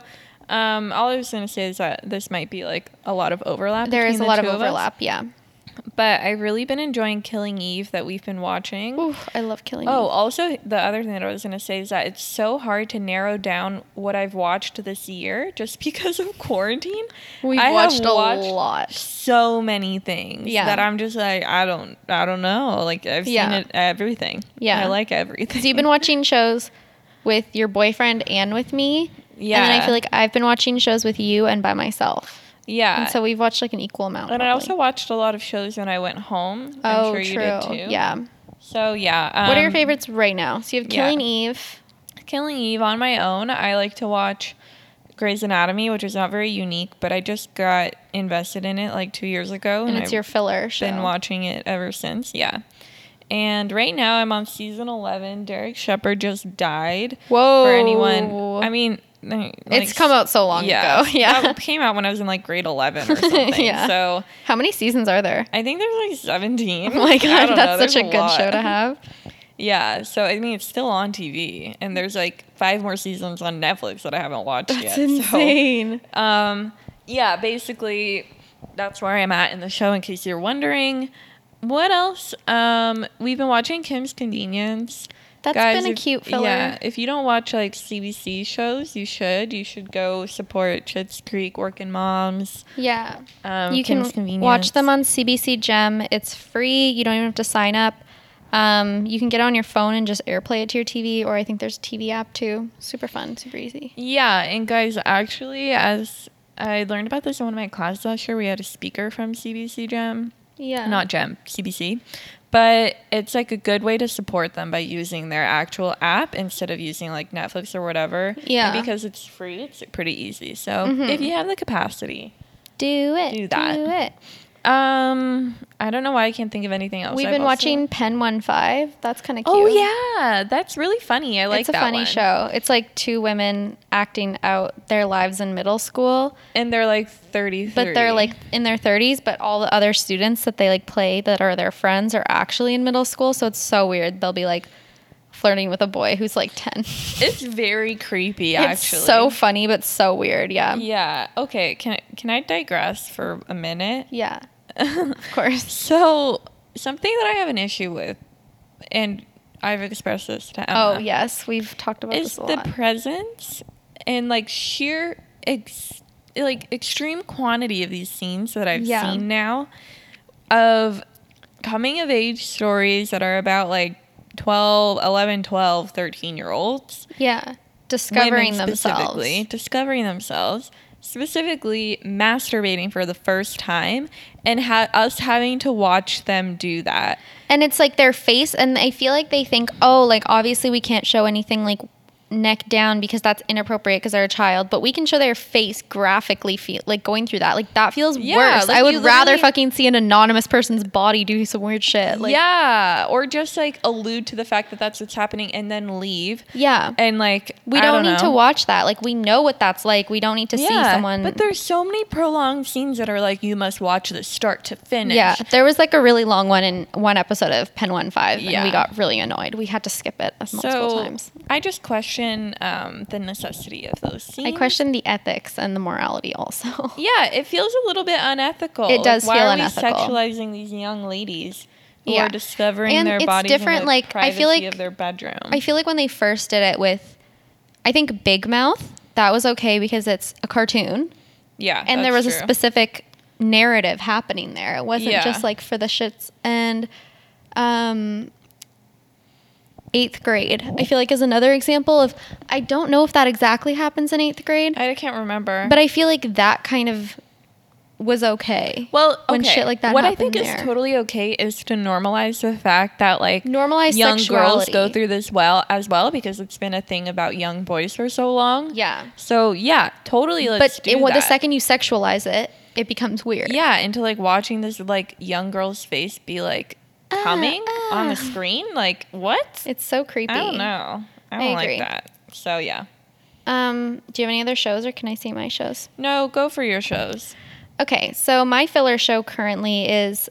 [SPEAKER 1] um, all I was gonna say is that this might be like a lot of overlap.
[SPEAKER 2] There is a
[SPEAKER 1] the
[SPEAKER 2] lot of overlap, yeah.
[SPEAKER 1] But I've really been enjoying Killing Eve that we've been watching.
[SPEAKER 2] Ooh, I love killing
[SPEAKER 1] Oh,
[SPEAKER 2] Eve.
[SPEAKER 1] also the other thing that I was gonna say is that it's so hard to narrow down what I've watched this year just because of quarantine.
[SPEAKER 2] We've
[SPEAKER 1] I
[SPEAKER 2] watched a
[SPEAKER 1] watched
[SPEAKER 2] lot.
[SPEAKER 1] So many things
[SPEAKER 2] Yeah.
[SPEAKER 1] that I'm just like I don't I don't know. Like I've
[SPEAKER 2] Yeah.
[SPEAKER 1] seen it everything.
[SPEAKER 2] Yeah.
[SPEAKER 1] I like everything.
[SPEAKER 2] So you've been watching shows with your boyfriend and with me.
[SPEAKER 1] yeah.
[SPEAKER 2] And I feel like I've been watching shows with you and by myself.
[SPEAKER 1] Yeah.
[SPEAKER 2] And so we've watched like an equal amount.
[SPEAKER 1] And I also watched a lot of shows when I went home.
[SPEAKER 2] Oh,
[SPEAKER 1] I'm sure
[SPEAKER 2] true.
[SPEAKER 1] you did too.
[SPEAKER 2] Yeah.
[SPEAKER 1] So yeah. Um,
[SPEAKER 2] what are your favorites right now? So you have
[SPEAKER 1] yeah.
[SPEAKER 2] Killing Eve.
[SPEAKER 1] Killing Eve on my own. I like to watch Grey's Anatomy, which is not very unique, but I just got invested in it like two years ago,
[SPEAKER 2] And it's
[SPEAKER 1] I've
[SPEAKER 2] your filler show.
[SPEAKER 1] been watching it ever since. Yeah. And right now I'm on season 11. Derek Shepherd just died.
[SPEAKER 2] Whoa.
[SPEAKER 1] For anyone, I mean, like,
[SPEAKER 2] It's come out so long
[SPEAKER 1] yeah,
[SPEAKER 2] ago. Yeah.
[SPEAKER 1] that came out when I was in like grade 11 or something.
[SPEAKER 2] Yeah.
[SPEAKER 1] So
[SPEAKER 2] How many seasons are there?
[SPEAKER 1] I think there's like 17.
[SPEAKER 2] Oh my god, that's
[SPEAKER 1] know,
[SPEAKER 2] such a good
[SPEAKER 1] lot.
[SPEAKER 2] show to have.
[SPEAKER 1] Yeah, so I mean, it's still on TV, and there's like five more seasons on Netflix that I haven't watched
[SPEAKER 2] That's
[SPEAKER 1] yet.
[SPEAKER 2] insane.
[SPEAKER 1] So, um, yeah, basically, that's where I'm at in the show. In case you're wondering, what else? Um, we've been watching Kim's Convenience.
[SPEAKER 2] That's
[SPEAKER 1] Guys,
[SPEAKER 2] been a
[SPEAKER 1] if-
[SPEAKER 2] cute filler.
[SPEAKER 1] Yeah, if you don't watch like CBC shows, you should. You should go support Schitt's Creek, Working Moms.
[SPEAKER 2] Yeah.
[SPEAKER 1] Um,
[SPEAKER 2] you
[SPEAKER 1] Kim's
[SPEAKER 2] can watch them on CBC Gem. It's free. You don't even have to sign up. Um, you can get it on your phone and just AirPlay it to your TV, or I think there's a TV app too. Super fun, super easy.
[SPEAKER 1] Yeah, and guys, actually, as I learned about this in one of my classes last year, we had a speaker from CBC Gem,
[SPEAKER 2] Yeah.
[SPEAKER 1] not Gem, CBC. But it's like a good way to support them by using their actual app instead of using like Netflix or whatever.
[SPEAKER 2] Yeah.
[SPEAKER 1] And because it's free, it's pretty easy. So
[SPEAKER 2] Mhm.
[SPEAKER 1] if you have the capacity,
[SPEAKER 2] do it.
[SPEAKER 1] Do that.
[SPEAKER 2] Do it.
[SPEAKER 1] Um, I don't know why I can't think of anything else.
[SPEAKER 2] We've
[SPEAKER 1] I've
[SPEAKER 2] been
[SPEAKER 1] also-
[SPEAKER 2] watching Pen One Five. That's kind of cute.
[SPEAKER 1] Oh yeah, that's really funny. I like
[SPEAKER 2] it's a
[SPEAKER 1] that
[SPEAKER 2] funny
[SPEAKER 1] one.
[SPEAKER 2] show. It's like two women acting out their lives in middle school,
[SPEAKER 1] and they're like thirty.
[SPEAKER 2] but they're like in their 30s, but all the other students that they like play that are their friends are actually in middle school. So it's so weird. They'll be like flirting with a boy who's like 10.
[SPEAKER 1] it's very creepy.
[SPEAKER 2] it's
[SPEAKER 1] Actually,
[SPEAKER 2] so funny, but so weird. Yeah.
[SPEAKER 1] Yeah. Okay. Can I, can I digress for a minute?
[SPEAKER 2] Yeah. Of course.
[SPEAKER 1] so something that I have an issue with, and I've expressed this to Emma.
[SPEAKER 2] Oh, yes. We've talked about
[SPEAKER 1] Is
[SPEAKER 2] this a
[SPEAKER 1] the
[SPEAKER 2] lot.
[SPEAKER 1] presence and like sheer ex- like extreme quantity of these scenes that I've
[SPEAKER 2] Yeah.
[SPEAKER 1] seen now of coming of age stories that are about like 12, 11, 12, 13 year olds.
[SPEAKER 2] yeah. Discovering themselves.
[SPEAKER 1] specifically, discovering themselves, specifically masturbating for the first time, and ha- us having to watch them do that.
[SPEAKER 2] And it's like their face, and I feel like they think, oh, like obviously we can't show anything like neck down because that's inappropriate because they're a child, but we can show their face graphically, feel like going through that. Like that feels
[SPEAKER 1] Yeah,
[SPEAKER 2] worse.
[SPEAKER 1] like,
[SPEAKER 2] I would rather fucking see an anonymous person's body do some weird shit. Like,
[SPEAKER 1] yeah, or just like allude to the fact that that's what's happening and then leave.
[SPEAKER 2] yeah.
[SPEAKER 1] And like
[SPEAKER 2] We
[SPEAKER 1] I
[SPEAKER 2] don't, need to watch that. Like we know what that's like. We don't need to see someone.
[SPEAKER 1] But there's so many prolonged scenes that are like you must watch this start to finish.
[SPEAKER 2] yeah, there was like a really long one in one episode of Pen One Five, and
[SPEAKER 1] Yeah.
[SPEAKER 2] we got really annoyed. We had to skip it multiple
[SPEAKER 1] So
[SPEAKER 2] times.
[SPEAKER 1] I just question um, the necessity of those scenes.
[SPEAKER 2] I question the ethics and the morality also.
[SPEAKER 1] Yeah, it feels a little bit unethical.
[SPEAKER 2] It does
[SPEAKER 1] why
[SPEAKER 2] feel
[SPEAKER 1] are
[SPEAKER 2] unethical.
[SPEAKER 1] We sexualizing these young ladies or
[SPEAKER 2] Yeah.
[SPEAKER 1] discovering
[SPEAKER 2] And
[SPEAKER 1] their
[SPEAKER 2] it's
[SPEAKER 1] bodies
[SPEAKER 2] different,
[SPEAKER 1] in the
[SPEAKER 2] like, I feel
[SPEAKER 1] privacy
[SPEAKER 2] like-
[SPEAKER 1] of their bedroom.
[SPEAKER 2] I feel like when they first did it with, I think Big Mouth, that was okay because it's a cartoon
[SPEAKER 1] yeah,
[SPEAKER 2] and there was
[SPEAKER 1] that's
[SPEAKER 2] a specific narrative happening there. It wasn't
[SPEAKER 1] Yeah.
[SPEAKER 2] just like for the shits. And um, eighth grade, I feel like is another example of. I don't know if that exactly happens in eighth grade,
[SPEAKER 1] I can't remember.
[SPEAKER 2] but I feel like that kind of was okay.
[SPEAKER 1] well,
[SPEAKER 2] when shit like that
[SPEAKER 1] What I think
[SPEAKER 2] there.
[SPEAKER 1] is totally okay is to normalize the fact that like
[SPEAKER 2] Normalize
[SPEAKER 1] young girls go through this well as well because it's been a thing about young boys for so long.
[SPEAKER 2] Yeah.
[SPEAKER 1] So yeah, totally. Let's
[SPEAKER 2] But it, the second you sexualize it, it becomes weird.
[SPEAKER 1] Yeah, into like watching this like young girl's face be like coming on the
[SPEAKER 2] ah.
[SPEAKER 1] screen. Like what?
[SPEAKER 2] It's so creepy.
[SPEAKER 1] I don't know. I
[SPEAKER 2] I
[SPEAKER 1] don't
[SPEAKER 2] agree.
[SPEAKER 1] like that. So yeah.
[SPEAKER 2] Um, do you have any other shows or can I see my shows?
[SPEAKER 1] No, go for your shows.
[SPEAKER 2] Okay, so my filler show currently is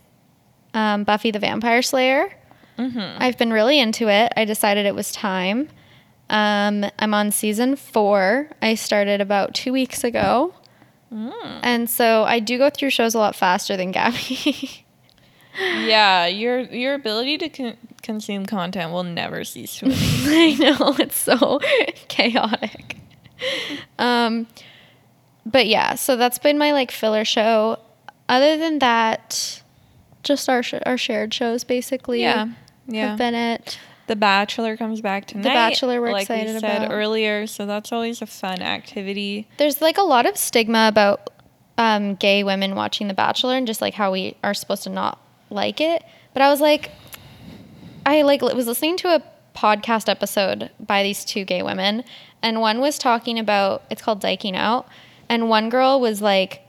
[SPEAKER 2] um, Buffy the Vampire Slayer.
[SPEAKER 1] Mm-hmm.
[SPEAKER 2] I've been really into it. I decided it was time. Um, I'm on season four. I started about two weeks ago.
[SPEAKER 1] Mm.
[SPEAKER 2] And so I do go through shows a lot faster than Gabby.
[SPEAKER 1] Yeah, your your ability to con- consume content will never cease to amaze.
[SPEAKER 2] I know, it's so chaotic. Um, but yeah, so that's been my like filler show. Other than that, just our sh- our shared shows basically.
[SPEAKER 1] yeah, yeah.
[SPEAKER 2] have been it.
[SPEAKER 1] The Bachelor comes back tonight.
[SPEAKER 2] The Bachelor we're
[SPEAKER 1] like
[SPEAKER 2] excited
[SPEAKER 1] we said
[SPEAKER 2] about.
[SPEAKER 1] earlier, so that's always a fun activity.
[SPEAKER 2] There's like a lot of stigma about um, gay women watching The Bachelor and just like how we are supposed to not like it. But I was like, I like was listening to a podcast episode by these two gay women, and one was talking about it's called Dyking Out, and one girl was like,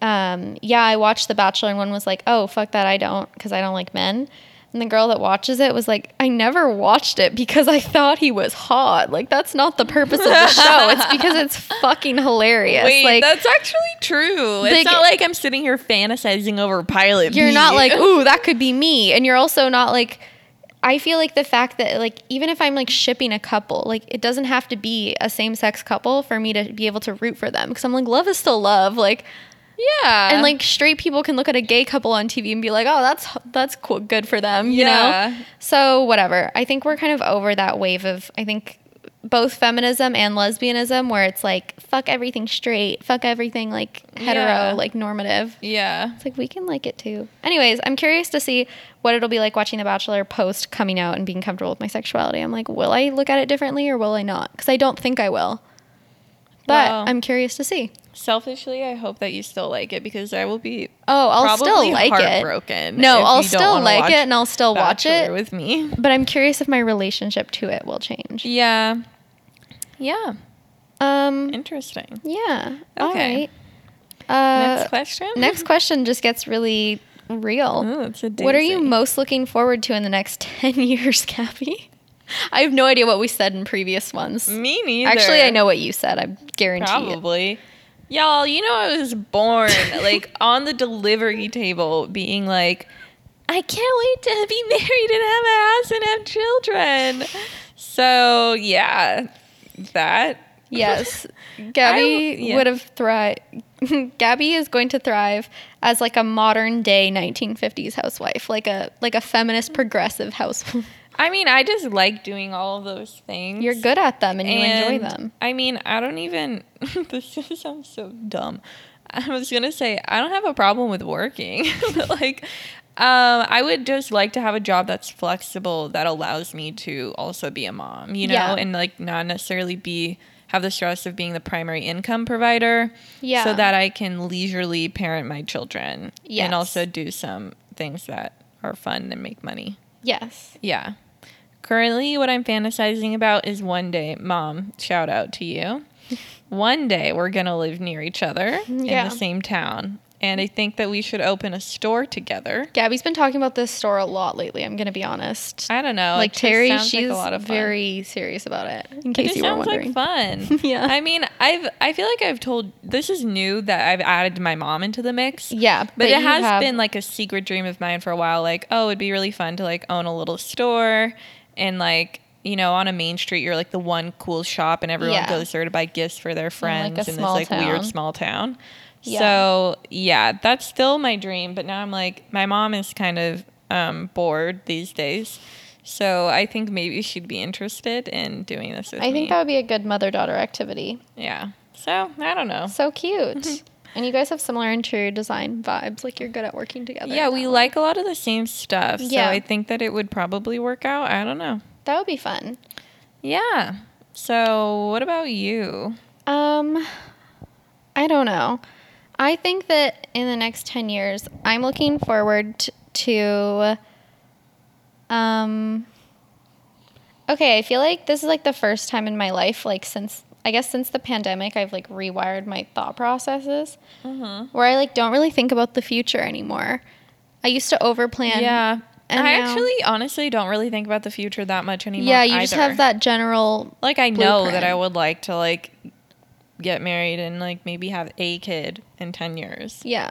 [SPEAKER 2] um, "Yeah, I watched The Bachelor," and one was like, "Oh, fuck that, I don't, because I don't like men." And the girl that watches it was like, I never watched it because I thought he was hot. Like that's not the purpose of the show. It's because it's fucking hilarious.
[SPEAKER 1] Wait,
[SPEAKER 2] like
[SPEAKER 1] that's actually true.
[SPEAKER 2] Like-
[SPEAKER 1] It's not like I'm sitting here fantasizing over Pilot.
[SPEAKER 2] you're
[SPEAKER 1] B.
[SPEAKER 2] not like, ooh, that could be me. And you're also not like I feel like the fact that like even if I'm like shipping a couple, like it doesn't have to be a same sex couple for me to be able to root for them because I'm like love is still love. Like
[SPEAKER 1] yeah,
[SPEAKER 2] and like straight people can look at a gay couple on TV and be like, "Oh, that's that's cool, good for them," you
[SPEAKER 1] Yeah.
[SPEAKER 2] know. So whatever. I think we're kind of over that wave of I think both feminism and lesbianism where it's like fuck everything straight, fuck everything like hetero,
[SPEAKER 1] Yeah.
[SPEAKER 2] like normative.
[SPEAKER 1] yeah.
[SPEAKER 2] It's like we can like it too. Anyways, I'm curious to see what it'll be like watching The Bachelor post coming out and being comfortable with my sexuality. I'm like, will I look at it differently or will I not? Because I don't think I will. But. I'm curious to see.
[SPEAKER 1] Selfishly, I hope that you still like it because I will be
[SPEAKER 2] Oh, I'll still like it.
[SPEAKER 1] heartbroken.
[SPEAKER 2] No, I'll still like it and I'll still watch it.
[SPEAKER 1] with me.
[SPEAKER 2] But I'm curious if my relationship to it will change.
[SPEAKER 1] Yeah, yeah,
[SPEAKER 2] Um,
[SPEAKER 1] interesting.
[SPEAKER 2] yeah.
[SPEAKER 1] Okay.
[SPEAKER 2] right. Uh,
[SPEAKER 1] Next question.
[SPEAKER 2] next question just gets really real.
[SPEAKER 1] Ooh,
[SPEAKER 2] What are you most looking forward to in the next 10 years, Gabby? I have no idea what we said in previous ones.
[SPEAKER 1] Me neither.
[SPEAKER 2] Actually, I know what you said. I guarantee it.
[SPEAKER 1] Probably. Y'all, you know I was born like on the delivery table being like, I can't wait to be married and have a house and have children. So yeah, that.
[SPEAKER 2] Yes. Gabby
[SPEAKER 1] yeah.
[SPEAKER 2] would have thrived. Gabby is going to thrive as like a modern day 1950s housewife, like a like a feminist progressive housewife.
[SPEAKER 1] I mean, I just like doing all of those things.
[SPEAKER 2] You're good at them and you enjoy them.
[SPEAKER 1] I mean, I don't even. this sounds so dumb. I was gonna say I don't have a problem with working, but like, um, I would just like to have a job that's flexible that allows me to also be a mom, you know,
[SPEAKER 2] Yeah.
[SPEAKER 1] and like not necessarily be have the stress of being the primary income provider.
[SPEAKER 2] Yeah.
[SPEAKER 1] So that I can leisurely parent my children
[SPEAKER 2] Yes.
[SPEAKER 1] and also do some things that are fun and make money.
[SPEAKER 2] Yes.
[SPEAKER 1] Yeah. Currently, what I'm fantasizing about is one day, mom, shout out to you. One day we're going to live near each other in the same town. And I think that we should open a store together.
[SPEAKER 2] Gabby's been talking about this store a lot lately, I'm to be honest.
[SPEAKER 1] I don't know.
[SPEAKER 2] like Terry, she's
[SPEAKER 1] like a lot of
[SPEAKER 2] very serious about it. In
[SPEAKER 1] It
[SPEAKER 2] case
[SPEAKER 1] just
[SPEAKER 2] you were
[SPEAKER 1] sounds
[SPEAKER 2] wondering.
[SPEAKER 1] like fun.
[SPEAKER 2] Yeah.
[SPEAKER 1] I mean, I've I feel like I've told this is new that I've added my mom into the mix.
[SPEAKER 2] Yeah,
[SPEAKER 1] But,
[SPEAKER 2] you
[SPEAKER 1] it has
[SPEAKER 2] have-
[SPEAKER 1] been like a secret dream of mine for a while. Like, oh, it'd be really fun to like own a little store and like, you know, on a main street, you're like the one cool shop and everyone
[SPEAKER 2] Yeah.
[SPEAKER 1] goes there to buy gifts for their
[SPEAKER 2] like,
[SPEAKER 1] friends
[SPEAKER 2] a
[SPEAKER 1] in this like weird small town.
[SPEAKER 2] Yeah.
[SPEAKER 1] So, yeah, that's still my dream. But now I'm like, my mom is kind of um, bored these days. So I think maybe she'd be interested in doing this
[SPEAKER 2] I
[SPEAKER 1] me.
[SPEAKER 2] think that would be a good mother daughter activity.
[SPEAKER 1] yeah. So I don't know.
[SPEAKER 2] So cute. and you guys have similar interior design vibes. Like you're good at working together.
[SPEAKER 1] Yeah, we like a lot of the same stuff. So
[SPEAKER 2] Yeah.
[SPEAKER 1] I think that it would probably work out. I don't know.
[SPEAKER 2] That would be fun.
[SPEAKER 1] Yeah. So what about you?
[SPEAKER 2] Um, I don't know. I think that in the next 10 years, I'm looking forward to. Um, okay, I feel like this is like the first time in my life, like since, I guess since the pandemic, I've like rewired my thought processes
[SPEAKER 1] Mm-hmm.
[SPEAKER 2] where I like don't really think about the future anymore. I used to overplan.
[SPEAKER 1] yeah.
[SPEAKER 2] And
[SPEAKER 1] I
[SPEAKER 2] now-
[SPEAKER 1] actually honestly don't really think about the future that much anymore.
[SPEAKER 2] Yeah, you just have that general.
[SPEAKER 1] Like I know that. I would like to like get married and like maybe have a kid in 10 years.
[SPEAKER 2] Yeah.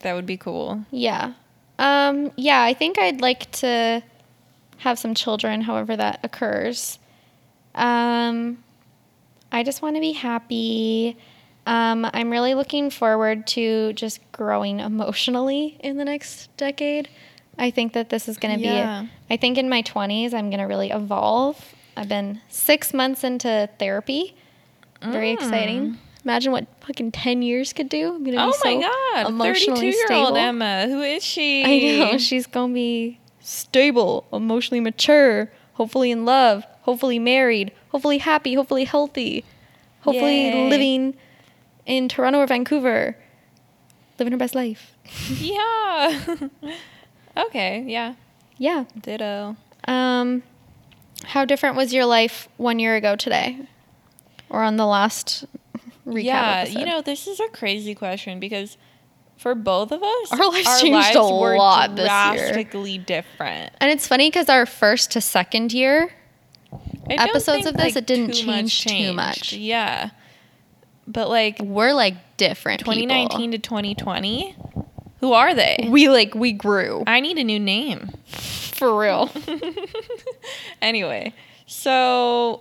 [SPEAKER 1] That would be cool.
[SPEAKER 2] Yeah. Um, yeah, I think I'd like to have some children, however that occurs. Um, I just want to be happy. Um, I'm really looking forward to just growing emotionally in the next decade. I think that this is going to
[SPEAKER 1] Yeah.
[SPEAKER 2] be, I think in my 20s, I'm going to really evolve. I've been six months into therapy. Very exciting. Imagine what fucking 10 years could do. I'm going to
[SPEAKER 1] Mm. Oh
[SPEAKER 2] be
[SPEAKER 1] my
[SPEAKER 2] so
[SPEAKER 1] god.
[SPEAKER 2] emotionally
[SPEAKER 1] 32 year
[SPEAKER 2] stable.
[SPEAKER 1] old Emma. Who is she?
[SPEAKER 2] I know she's gonna be stable, emotionally mature, hopefully in love, hopefully married, hopefully happy, hopefully healthy, hopefully
[SPEAKER 1] Yay.
[SPEAKER 2] living in Toronto or Vancouver, living her best life.
[SPEAKER 1] Yeah. okay, yeah.
[SPEAKER 2] Yeah.
[SPEAKER 1] Ditto.
[SPEAKER 2] Um, how different was your life one year ago today, or on the last recap?
[SPEAKER 1] yeah,
[SPEAKER 2] episode?
[SPEAKER 1] you know, this is a crazy question because for both of us,
[SPEAKER 2] Our lives changed a
[SPEAKER 1] were
[SPEAKER 2] lot this year.
[SPEAKER 1] drastically different.
[SPEAKER 2] and it's funny because our first to second year Episodes
[SPEAKER 1] think,
[SPEAKER 2] of this, it didn't change too much.
[SPEAKER 1] Yeah. But like
[SPEAKER 2] we're like different. people.
[SPEAKER 1] 2019 to 2020, who are they?
[SPEAKER 2] we like we grew
[SPEAKER 1] I need a new name.
[SPEAKER 2] for real.
[SPEAKER 1] Anyway, so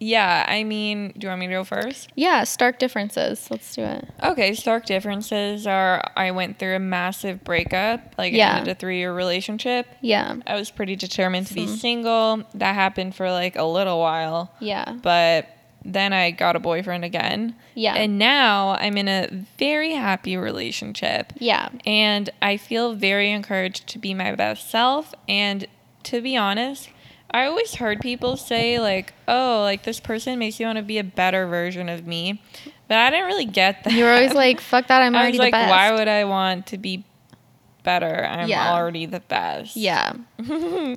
[SPEAKER 1] yeah, I mean, do you want me to go first?
[SPEAKER 2] Yeah, stark differences. Let's do it.
[SPEAKER 1] Okay, stark differences are I went through a massive breakup, like
[SPEAKER 2] Yeah.
[SPEAKER 1] Ended a three year relationship.
[SPEAKER 2] Yeah.
[SPEAKER 1] I was pretty determined to be
[SPEAKER 2] Hmm.
[SPEAKER 1] single. That happened for like a little while,
[SPEAKER 2] Yeah.
[SPEAKER 1] but then I got a boyfriend again.
[SPEAKER 2] Yeah.
[SPEAKER 1] And now I'm in a very happy relationship.
[SPEAKER 2] Yeah.
[SPEAKER 1] And I feel very encouraged to be my best self. And to be honest, I always heard people say, like, oh, like this person makes you want to be a better version of me. But I didn't really get that.
[SPEAKER 2] You were always like, fuck that, I'm
[SPEAKER 1] I
[SPEAKER 2] already
[SPEAKER 1] was like,
[SPEAKER 2] the best.
[SPEAKER 1] why would I want to be better? I'm
[SPEAKER 2] Yeah.
[SPEAKER 1] already the best.
[SPEAKER 2] yeah.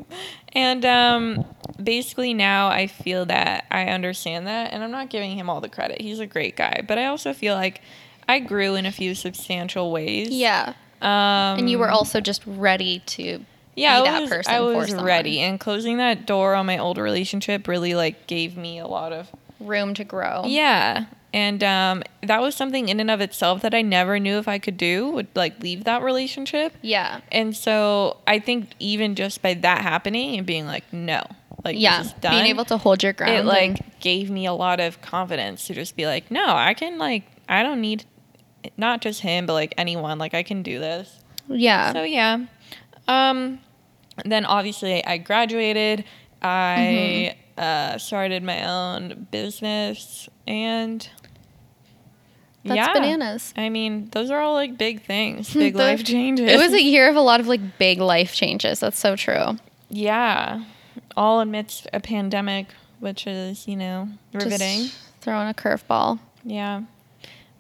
[SPEAKER 1] and um, basically now I feel that I understand that, and I'm not giving him all the credit. He's a great guy, but I also feel like I grew in a few substantial ways.
[SPEAKER 2] Yeah.
[SPEAKER 1] Um,
[SPEAKER 2] And you were also just ready to
[SPEAKER 1] yeah,
[SPEAKER 2] be
[SPEAKER 1] I
[SPEAKER 2] that
[SPEAKER 1] was,
[SPEAKER 2] person
[SPEAKER 1] I was ready, and closing that door on my old relationship really like gave me a lot of
[SPEAKER 2] room to grow.
[SPEAKER 1] yeah. And um, that was something in and of itself that I never knew if I could do would like leave that relationship.
[SPEAKER 2] Yeah.
[SPEAKER 1] And so I think even just by that happening and being like, no, like
[SPEAKER 2] Yeah.
[SPEAKER 1] done,
[SPEAKER 2] Being able to hold your ground.
[SPEAKER 1] it like gave me a lot of confidence to just be like, no, I can like, I don't need not just him, but like anyone, like I can do this.
[SPEAKER 2] yeah.
[SPEAKER 1] So yeah. Um, then obviously I graduated. I
[SPEAKER 2] Mm-hmm.
[SPEAKER 1] uh, started my own business and.
[SPEAKER 2] That's
[SPEAKER 1] yeah.
[SPEAKER 2] bananas.
[SPEAKER 1] I mean, those are all like big things, big life changes.
[SPEAKER 2] It was a year of a lot of like big life changes. That's so true.
[SPEAKER 1] Yeah. All amidst a pandemic, which is, you know, riveting.
[SPEAKER 2] Just throwing a curveball.
[SPEAKER 1] yeah.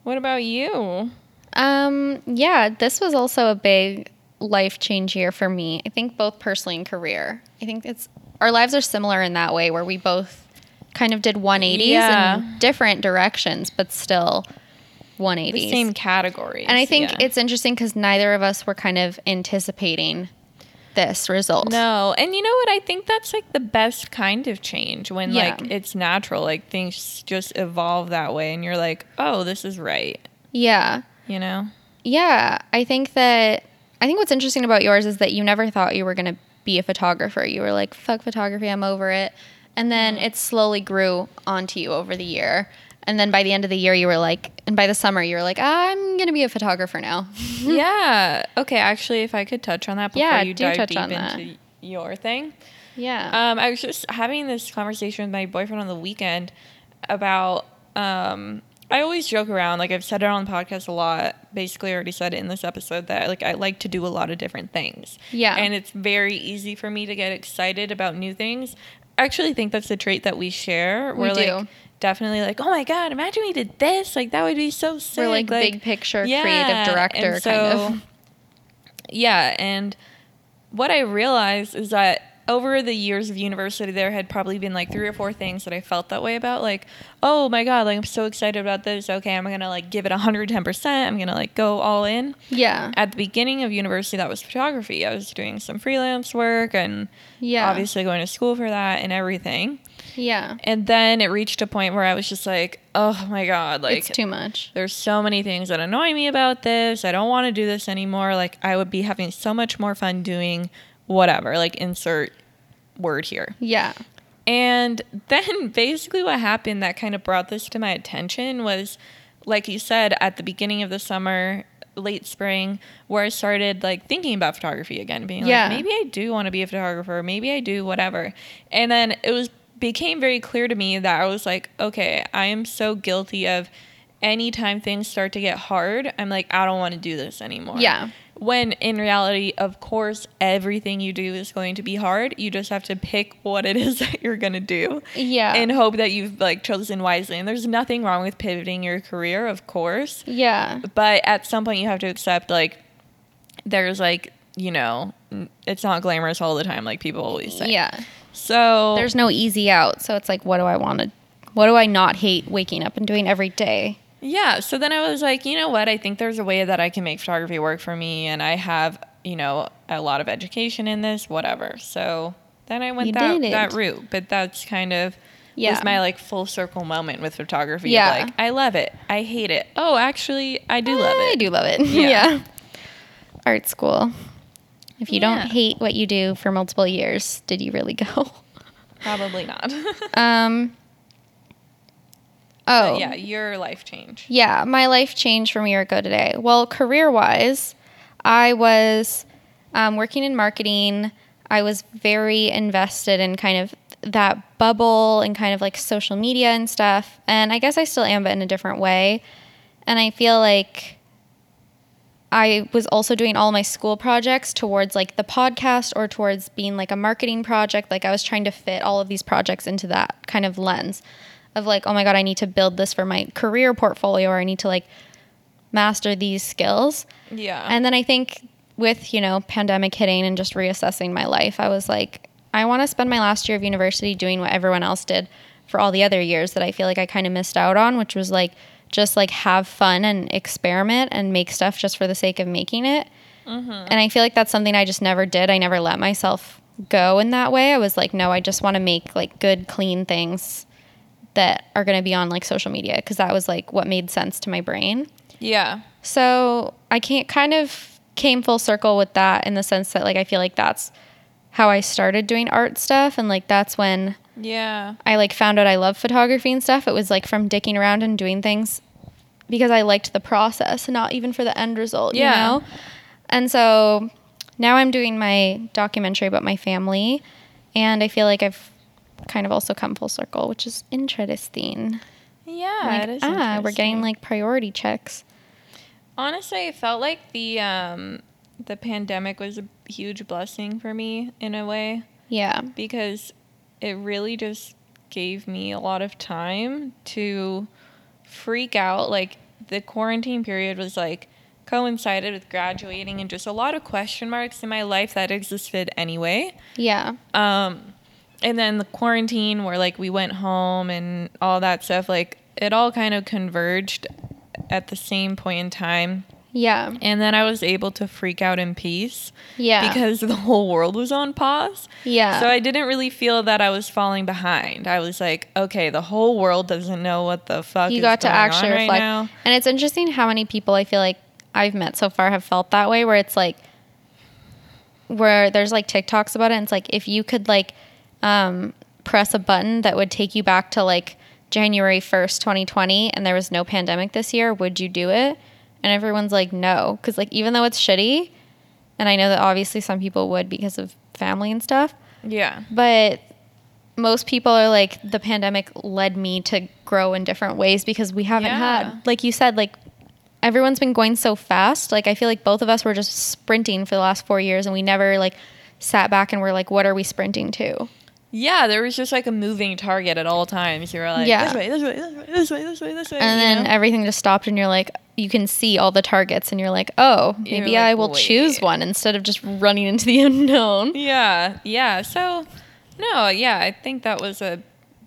[SPEAKER 1] What about you?
[SPEAKER 2] Um, yeah, this was also a big life change year for me. I think both personally and career. I think it's our lives are similar in that way where we both kind of did 180s
[SPEAKER 1] Yeah.
[SPEAKER 2] in different directions, but still 180s.
[SPEAKER 1] The same categories.
[SPEAKER 2] and I think
[SPEAKER 1] yeah.
[SPEAKER 2] it's interesting because neither of us were kind of anticipating this result.
[SPEAKER 1] No, and you know what? I think that's like the best kind of change when
[SPEAKER 2] Yeah.
[SPEAKER 1] like it's natural, like things just evolve that way, and you're like, oh, this is right.
[SPEAKER 2] Yeah.
[SPEAKER 1] You know?
[SPEAKER 2] Yeah, I think that I think what's interesting about yours is that you never thought you were going to be a photographer. You were like, "Fuck photography, I'm over it." And then mm. it slowly grew onto you over the year. And then by the end of the year, you were like, and by the summer, you were like, I'm going to be a photographer now.
[SPEAKER 1] yeah. Okay. Actually, if I could touch on that before
[SPEAKER 2] Yeah,
[SPEAKER 1] you dive
[SPEAKER 2] touch
[SPEAKER 1] deep
[SPEAKER 2] on that.
[SPEAKER 1] into your thing.
[SPEAKER 2] yeah.
[SPEAKER 1] Um, I was just having this conversation with my boyfriend on the weekend about. Um, I always joke around, like I've said it on the podcast a lot. Basically, I already said it in this episode that like I like to do a lot of different things.
[SPEAKER 2] Yeah.
[SPEAKER 1] and it's very easy for me to get excited about new things. I actually think that's a trait that we share.
[SPEAKER 2] We
[SPEAKER 1] We're
[SPEAKER 2] do.
[SPEAKER 1] like definitely like, oh my god, imagine we did this. Like that would be so sick.
[SPEAKER 2] We're like, big picture creative director
[SPEAKER 1] and
[SPEAKER 2] kind of.
[SPEAKER 1] yeah, and what I realized is that over the years of university, there had probably been like three or four things that I felt that way about. Like, oh my god, like I'm so excited about this. Okay, I'm gonna like give it 110. percent I'm gonna like go all in.
[SPEAKER 2] Yeah.
[SPEAKER 1] At the beginning of university, that was photography. I was doing some freelance work and
[SPEAKER 2] Yeah.
[SPEAKER 1] obviously going to school for that and everything.
[SPEAKER 2] Yeah.
[SPEAKER 1] And then it reached a point where I was just like, oh my god, like
[SPEAKER 2] it's too much.
[SPEAKER 1] there's so many things that annoy me about this. I don't want to do this anymore. Like I would be having so much more fun doing whatever, like insert word here.
[SPEAKER 2] Yeah.
[SPEAKER 1] And then basically what happened that kind of brought this to my attention was like you said at the beginning of the summer, late spring, where I started like thinking about photography again, being
[SPEAKER 2] Yeah.
[SPEAKER 1] like maybe I do want to be a photographer, maybe I do whatever. And then it was became very clear to me that I was like, okay, I am so guilty of anytime things start to get hard, I'm like I don't want to do this anymore.
[SPEAKER 2] Yeah.
[SPEAKER 1] When in reality, of course, everything you do is going to be hard. You just have to pick what it is that you're going to do
[SPEAKER 2] Yeah.
[SPEAKER 1] and hope that you've like chosen wisely. And there's nothing wrong with pivoting your career, of course.
[SPEAKER 2] yeah.
[SPEAKER 1] But at some point, you have to accept like there's like, you know, it's not glamorous all the time, like people always say.
[SPEAKER 2] Yeah.
[SPEAKER 1] So
[SPEAKER 2] There's no easy out. So it's like, what do I want to, what do I not hate waking up and doing every day?
[SPEAKER 1] Yeah. So then I was like, you know what? I think there's a way that I can make photography work for me. And I have, you know, a lot of education in this, whatever. So then I went
[SPEAKER 2] You
[SPEAKER 1] that, that route. But that's kind of
[SPEAKER 2] Yeah.
[SPEAKER 1] was my like full circle moment with photography.
[SPEAKER 2] Yeah.
[SPEAKER 1] Like, I love it. I hate it. Oh, actually, I do love it.
[SPEAKER 2] I do love it.
[SPEAKER 1] Yeah.
[SPEAKER 2] Yeah. Art school. If you
[SPEAKER 1] Yeah.
[SPEAKER 2] don't hate what you do for multiple years, did you really go?
[SPEAKER 1] Probably not.
[SPEAKER 2] Um. Oh.
[SPEAKER 1] But yeah, your life change.
[SPEAKER 2] Yeah, my life changed from a year ago today. Well, career wise, I was um, working in marketing. I was very invested in kind of that bubble and kind of like social media and stuff. And I guess I still am, but in a different way. And I feel like I was also doing all my school projects towards like the podcast or towards being like a marketing project. Like I was trying to fit all of these projects into that kind of lens of like, oh my God, I need to build this for my career portfolio or I need to like master these skills.
[SPEAKER 1] Yeah.
[SPEAKER 2] And then I think with, you know, pandemic hitting and just reassessing my life, I was like, I want to spend my last year of university doing what everyone else did for all the other years that I feel like I kind of missed out on, which was like just like have fun and experiment and make stuff just for the sake of making it. Mm-hmm. And I feel like that's something I just never did. I never let myself go in that way. I was like, no, I just want to make like good, clean things that are going to be on like social media because that was like what made sense to my brain.
[SPEAKER 1] yeah.
[SPEAKER 2] So I can't kind of came full circle with that in the sense that like I feel like that's how I started doing art stuff and like that's when
[SPEAKER 1] Yeah.
[SPEAKER 2] I like found out I love photography and stuff. It was like from dicking around and doing things because I liked the process, not even for the end result,
[SPEAKER 1] Yeah.
[SPEAKER 2] you know? And so now I'm doing my documentary about my family and I feel like I've kind of also come full circle, which is interesting.
[SPEAKER 1] Yeah.
[SPEAKER 2] Like,
[SPEAKER 1] it is
[SPEAKER 2] ah, we're getting like priority checks.
[SPEAKER 1] Honestly, I felt like the um the pandemic was a huge blessing for me in a way
[SPEAKER 2] Yeah.
[SPEAKER 1] because it really just gave me a lot of time to freak out. Like the quarantine period was like coincided with graduating and just a lot of question marks in my life that existed anyway.
[SPEAKER 2] Yeah.
[SPEAKER 1] Um, and then the quarantine where like we went home and all that stuff, like it all kind of converged at the same point in time.
[SPEAKER 2] Yeah.
[SPEAKER 1] And then I was able to freak out in peace
[SPEAKER 2] Yeah.
[SPEAKER 1] because the whole world was on pause.
[SPEAKER 2] Yeah.
[SPEAKER 1] So I didn't really feel that I was falling behind. I was like, okay, the whole world doesn't know what the fuck
[SPEAKER 2] you
[SPEAKER 1] is
[SPEAKER 2] got to actually
[SPEAKER 1] right
[SPEAKER 2] reflect.
[SPEAKER 1] now.
[SPEAKER 2] And it's interesting how many people I feel like I've met so far have felt that way where it's like where there's like TikToks about it and it's like if you could like um press a button that would take you back to like January 1st, 2020, and there was no pandemic this year, would you do it? And everyone's like, no. Because, like, even though it's shitty, and I know that obviously some people would because of family and stuff,
[SPEAKER 1] Yeah.
[SPEAKER 2] but most people are like, the pandemic led me to grow in different ways because we haven't
[SPEAKER 1] Yeah.
[SPEAKER 2] had, like you said, like, everyone's been going so fast. Like, I feel like both of us were just sprinting for the last four years, and we never, like, sat back and were like, what are we sprinting to?
[SPEAKER 1] Yeah, there was just like a moving target at all times. You were like,
[SPEAKER 2] Yeah.
[SPEAKER 1] this way, this way, this way, this way, this way, this way.
[SPEAKER 2] and then
[SPEAKER 1] know?
[SPEAKER 2] everything just stopped and you're like you can see all the targets and you're like oh maybe
[SPEAKER 1] like,
[SPEAKER 2] i will choose one instead of just running into the unknown
[SPEAKER 1] Yeah, yeah. So, no, yeah, I think that was a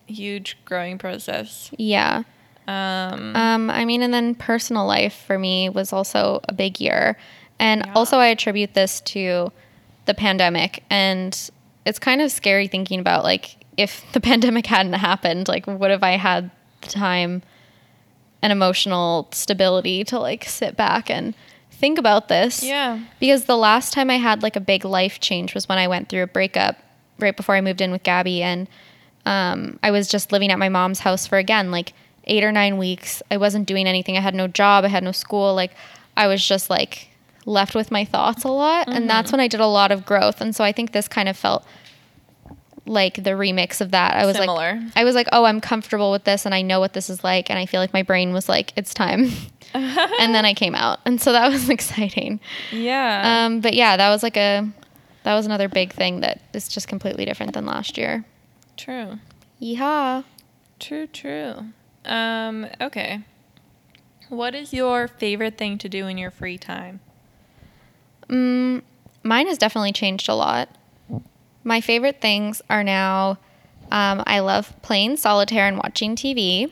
[SPEAKER 1] huge growing process.
[SPEAKER 2] yeah
[SPEAKER 1] Um,
[SPEAKER 2] um i mean and then personal life for me was also a big year and
[SPEAKER 1] Yeah.
[SPEAKER 2] also i attribute this to the pandemic and it's kind of scary thinking about like if the pandemic hadn't happened like what if i had the time and emotional stability to like sit back and think about this
[SPEAKER 1] yeah.
[SPEAKER 2] Because the last time I had like a big life change was when I went through a breakup right before I moved in with Gabby. And um, I was just living at my mom's house for again, like eight or nine weeks. I wasn't doing anything. I had no job. I had no school. Like I was just like left with my thoughts a lot. And that's when I did a lot of growth. And so I think this kind of felt like the remix of that. I was
[SPEAKER 1] Similar.
[SPEAKER 2] like, I was like, oh, I'm comfortable with this and I know what this is like. And I feel like my brain was like, it's time. and then I came out. And so that was exciting.
[SPEAKER 1] Yeah.
[SPEAKER 2] Um, but yeah, that was like a that was another big thing that is just completely different than last year.
[SPEAKER 1] true.
[SPEAKER 2] Yeehaw.
[SPEAKER 1] True, true. Um, okay. What is your favorite thing to do in your free time?
[SPEAKER 2] Mm, mine has definitely changed a lot. My favorite things are now um, I love playing solitaire and watching TV.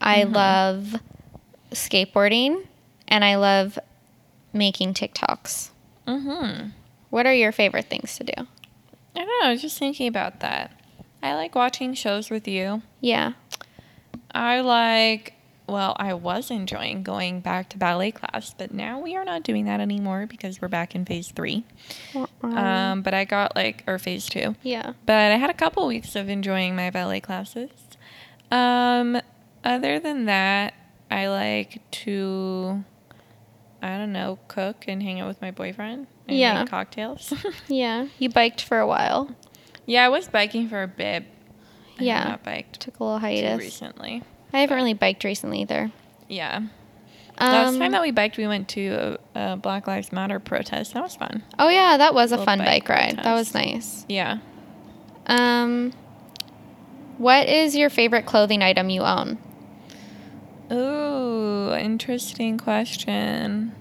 [SPEAKER 2] I love skateboarding and I love making TikToks.
[SPEAKER 1] Mm-hmm.
[SPEAKER 2] What are your favorite things to do?
[SPEAKER 1] I don't know. I was just thinking about that. I like watching shows with you.
[SPEAKER 2] Yeah.
[SPEAKER 1] I like, well, I was enjoying going back to ballet class, but now we are not doing that anymore because we're back in phase three. Um, but I got like, or phase two.
[SPEAKER 2] yeah.
[SPEAKER 1] But I had a couple weeks of enjoying my ballet classes. Um, other than that, I like to, I don't know, cook and hang out with my boyfriend and
[SPEAKER 2] Yeah.
[SPEAKER 1] make cocktails.
[SPEAKER 2] Yeah. You biked for a while.
[SPEAKER 1] yeah, I was biking for a bit. I
[SPEAKER 2] Yeah.
[SPEAKER 1] not biked
[SPEAKER 2] Took a little hiatus.
[SPEAKER 1] recently.
[SPEAKER 2] I haven't really biked recently either.
[SPEAKER 1] Yeah. Last
[SPEAKER 2] Um,
[SPEAKER 1] time that we biked, we went to a, a Black Lives Matter protest. That was fun.
[SPEAKER 2] Oh yeah, that was a
[SPEAKER 1] Little
[SPEAKER 2] fun
[SPEAKER 1] bike
[SPEAKER 2] bike ride. That was nice.
[SPEAKER 1] Yeah.
[SPEAKER 2] Um, what is your favorite clothing item you own?
[SPEAKER 1] Ooh, interesting question.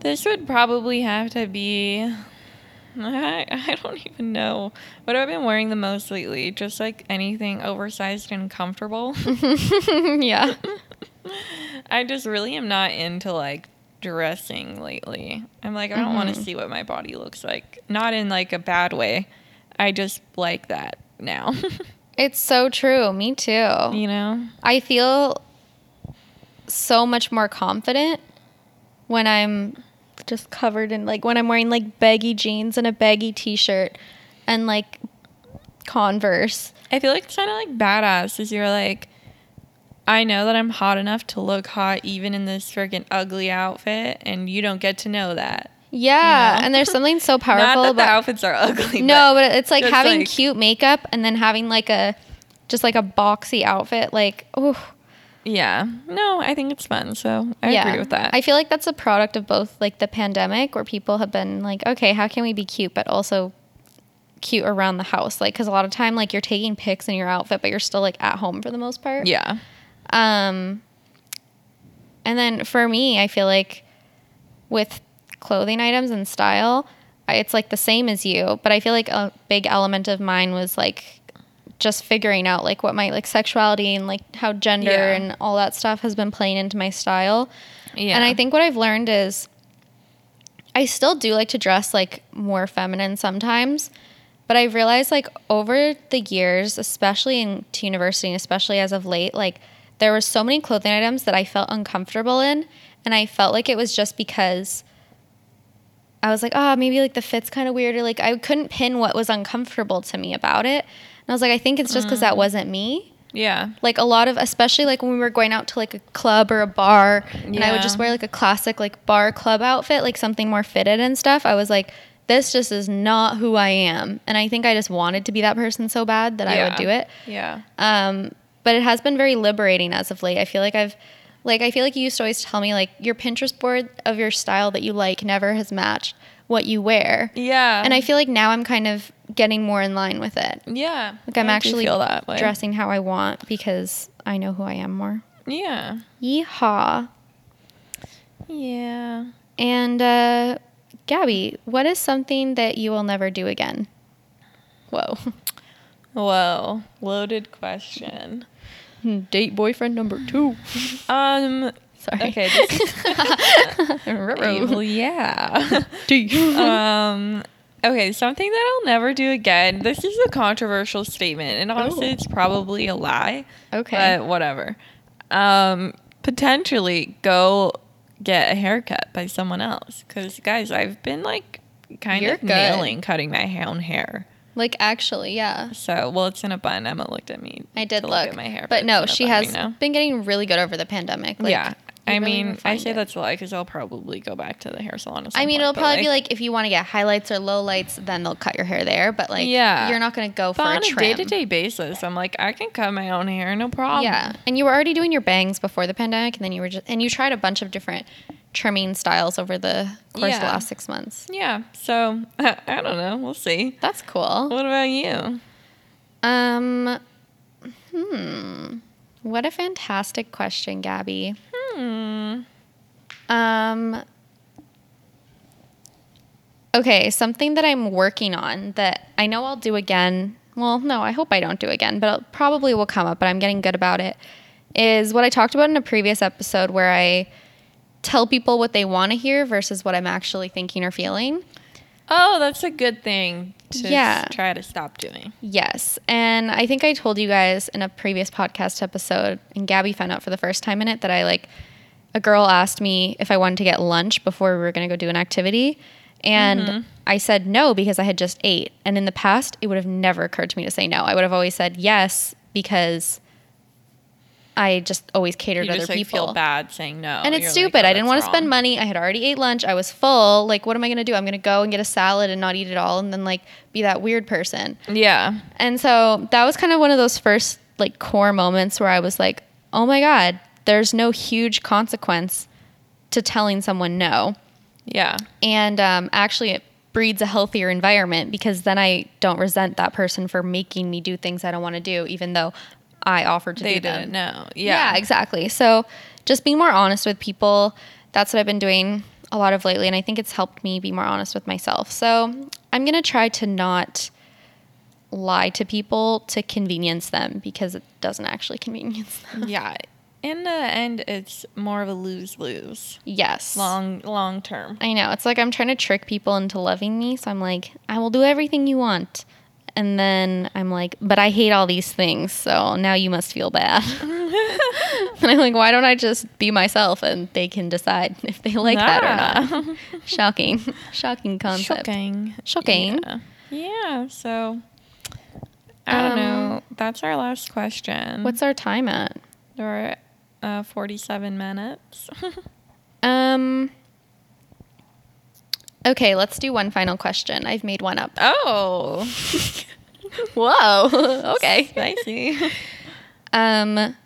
[SPEAKER 1] This would probably have to be. I, I don't even know. What have I been wearing the most lately? Just like anything oversized and comfortable.
[SPEAKER 2] yeah.
[SPEAKER 1] I just really am not into like dressing lately. I'm like, I don't want to mm-hmm. see what my body looks like. Not in like a bad way. I just like that now.
[SPEAKER 2] It's so true. Me too.
[SPEAKER 1] you know?
[SPEAKER 2] I feel so much more confident when I'm just covered in like when I'm wearing like baggy jeans and a baggy t-shirt and like Converse.
[SPEAKER 1] I feel like it's kind of like badass is you're like, I know that I'm hot enough to look hot even in this freaking ugly outfit, and you don't get to know that.
[SPEAKER 2] Yeah,
[SPEAKER 1] You know?
[SPEAKER 2] and there's something so powerful
[SPEAKER 1] Not that the
[SPEAKER 2] about
[SPEAKER 1] outfits are ugly.
[SPEAKER 2] No, but it's like having
[SPEAKER 1] like-
[SPEAKER 2] cute makeup and then having like a just like a boxy outfit. Like, oh,
[SPEAKER 1] yeah, no, I think it's fun. So I
[SPEAKER 2] yeah.
[SPEAKER 1] agree with that.
[SPEAKER 2] I feel like that's a product of both like the pandemic, where people have been like, okay, how can we be cute, but also cute around the house? Like, because a lot of time, like you're taking pics in your outfit, but you're still like at home for the most part.
[SPEAKER 1] yeah,
[SPEAKER 2] Um, and then for me, I feel like with clothing items and style, I, it's like the same as you, but I feel like a big element of mine was like just figuring out like what my like sexuality and like how gender
[SPEAKER 1] Yeah.
[SPEAKER 2] and all that stuff has been playing into my style.
[SPEAKER 1] yeah.
[SPEAKER 2] And I think what I've learned is I still do like to dress like more feminine sometimes, but I've realized like over the years, especially in to university and especially as of late, like there were so many clothing items that I felt uncomfortable in, and I felt like it was just because I was like, oh, maybe like the fit's kind of weird, or like I couldn't pin what was uncomfortable to me about it. And I was like, I think it's just because that wasn't me.
[SPEAKER 1] Yeah.
[SPEAKER 2] Like a lot of, especially like when we were going out to like a club or a bar, and I would just wear like a classic like bar club outfit, like something more fitted and stuff. I was like, this just is not who I am, and I think I just wanted to be that person so bad that I would do it.
[SPEAKER 1] Yeah.
[SPEAKER 2] Um, but it has been very liberating as of late. I feel like I've, like, I feel like you used to always tell me like your Pinterest board of your style that you like never has matched what you wear.
[SPEAKER 1] Yeah.
[SPEAKER 2] And I feel like now I'm kind of getting more in line with it.
[SPEAKER 1] yeah.
[SPEAKER 2] Like I'm actually
[SPEAKER 1] feel that
[SPEAKER 2] dressing how I want because I know who I am more.
[SPEAKER 1] Yeah.
[SPEAKER 2] Yeehaw.
[SPEAKER 1] Yeah.
[SPEAKER 2] And uh, Gabby, what is something that you will never do again? Whoa.
[SPEAKER 1] Whoa. Loaded question.
[SPEAKER 2] Date boyfriend number two.
[SPEAKER 1] Um.
[SPEAKER 2] Sorry.
[SPEAKER 1] Okay. Well, yeah. um. Okay, something that I'll never do again. This is a controversial statement, and honestly,
[SPEAKER 2] Ooh.
[SPEAKER 1] it's probably a lie.
[SPEAKER 2] Okay.
[SPEAKER 1] But whatever. Um, potentially go get a haircut by someone else. Because guys, I've been like kind
[SPEAKER 2] You're
[SPEAKER 1] of
[SPEAKER 2] good.
[SPEAKER 1] nailing cutting my own hair.
[SPEAKER 2] like actually, yeah.
[SPEAKER 1] So well, it's in a bun. Emma looked at me.
[SPEAKER 2] I did
[SPEAKER 1] to
[SPEAKER 2] look,
[SPEAKER 1] at my hair,
[SPEAKER 2] but
[SPEAKER 1] it's
[SPEAKER 2] no, she has been getting really good over the pandemic. Like,
[SPEAKER 1] yeah. I
[SPEAKER 2] really
[SPEAKER 1] mean, I say
[SPEAKER 2] it.
[SPEAKER 1] that's a lie because I'll probably go back to the hair salon.
[SPEAKER 2] I mean,
[SPEAKER 1] point,
[SPEAKER 2] it'll probably be like if you want to get highlights or lowlights, then they'll cut your hair there. But like,
[SPEAKER 1] Yeah.
[SPEAKER 2] you're not going to go for
[SPEAKER 1] But
[SPEAKER 2] a
[SPEAKER 1] on a
[SPEAKER 2] trim.
[SPEAKER 1] day to day basis, I'm like, I can cut my own hair, no problem.
[SPEAKER 2] Yeah, and you were already doing your bangs before the pandemic, and then you were just and you tried a bunch of different trimming styles over the course of the last six months.
[SPEAKER 1] Yeah. So I don't know. We'll see.
[SPEAKER 2] That's cool.
[SPEAKER 1] What about you?
[SPEAKER 2] Um, hmm, what a fantastic question, Gabby.
[SPEAKER 1] Hmm.
[SPEAKER 2] Um. Okay, something that I'm working on that I know I'll do again. Well, no, I hope I don't do again, but it probably will come up, but I'm getting good about it. Is what I talked about in a previous episode where I tell people what they want to hear versus what I'm actually thinking or feeling.
[SPEAKER 1] Oh, that's a good thing to
[SPEAKER 2] Yeah.
[SPEAKER 1] try to stop doing.
[SPEAKER 2] Yes. And I think I told you guys in a previous podcast episode, and Gabby found out for the first time in it that I like a girl asked me if I wanted to get lunch before we were going to go do an activity. And mm-hmm. I said no because I had just ate. And in the past, it would have never occurred to me to say no. I would have always said yes because I just always catered
[SPEAKER 1] You
[SPEAKER 2] to other
[SPEAKER 1] like
[SPEAKER 2] people.
[SPEAKER 1] feel bad saying no.
[SPEAKER 2] And it's
[SPEAKER 1] You're like,
[SPEAKER 2] stupid.
[SPEAKER 1] "Oh,
[SPEAKER 2] I didn't want to spend money. I had already ate lunch. I was full. Like, what am I going to do? I'm going to go and get a salad and not eat it all and then, like, be that weird person.
[SPEAKER 1] Yeah.
[SPEAKER 2] And so that was kind of one of those first, like, core moments where I was like, oh my God, there's no huge consequence to telling someone no.
[SPEAKER 1] Yeah.
[SPEAKER 2] And um, actually, it breeds a healthier environment because then I don't resent that person for making me do things I don't want to do, even though I offered to
[SPEAKER 1] They
[SPEAKER 2] do them.
[SPEAKER 1] They didn't know.
[SPEAKER 2] Yeah.
[SPEAKER 1] Yeah.
[SPEAKER 2] exactly. So just being more honest with people. That's what I've been doing a lot of lately. And I think it's helped me be more honest with myself. So I'm going to try to not lie to people to convenience them because it doesn't actually convenience them.
[SPEAKER 1] yeah. In the end, it's more of a lose lose.
[SPEAKER 2] Yes.
[SPEAKER 1] Long long term.
[SPEAKER 2] I know. It's like I'm trying to trick people into loving me. So I'm like, I will do everything you want. And then I'm like, but I hate all these things. So now you must feel bad. and I'm like, why don't I just be myself and they can decide if they like that or not? Shocking. Shocking concept.
[SPEAKER 1] Shocking.
[SPEAKER 2] Shocking.
[SPEAKER 1] Yeah. Yeah. So I don't
[SPEAKER 2] Um,
[SPEAKER 1] know. That's our last question.
[SPEAKER 2] What's our time at?
[SPEAKER 1] We're uh, 47 minutes.
[SPEAKER 2] Um. Okay, let's do one final question. I've made one up.
[SPEAKER 1] oh.
[SPEAKER 2] Whoa. okay.
[SPEAKER 1] Spicy.
[SPEAKER 2] Um,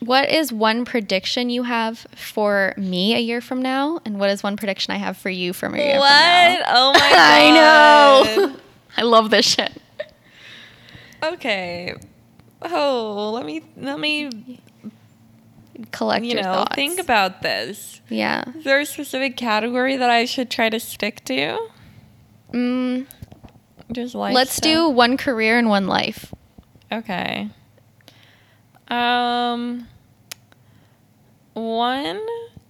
[SPEAKER 2] what is one prediction you have for me a year from now, and what is one prediction I have for you from a year from now?
[SPEAKER 1] what? Oh my god.
[SPEAKER 2] I know. I love this shit.
[SPEAKER 1] Okay. Oh, let me let me
[SPEAKER 2] Collect
[SPEAKER 1] you
[SPEAKER 2] your
[SPEAKER 1] know
[SPEAKER 2] thoughts.
[SPEAKER 1] think about this.
[SPEAKER 2] yeah.
[SPEAKER 1] Is there a specific category that I should try to stick to?
[SPEAKER 2] Mm,
[SPEAKER 1] Just like
[SPEAKER 2] let's do one career and one life.
[SPEAKER 1] Okay. Um one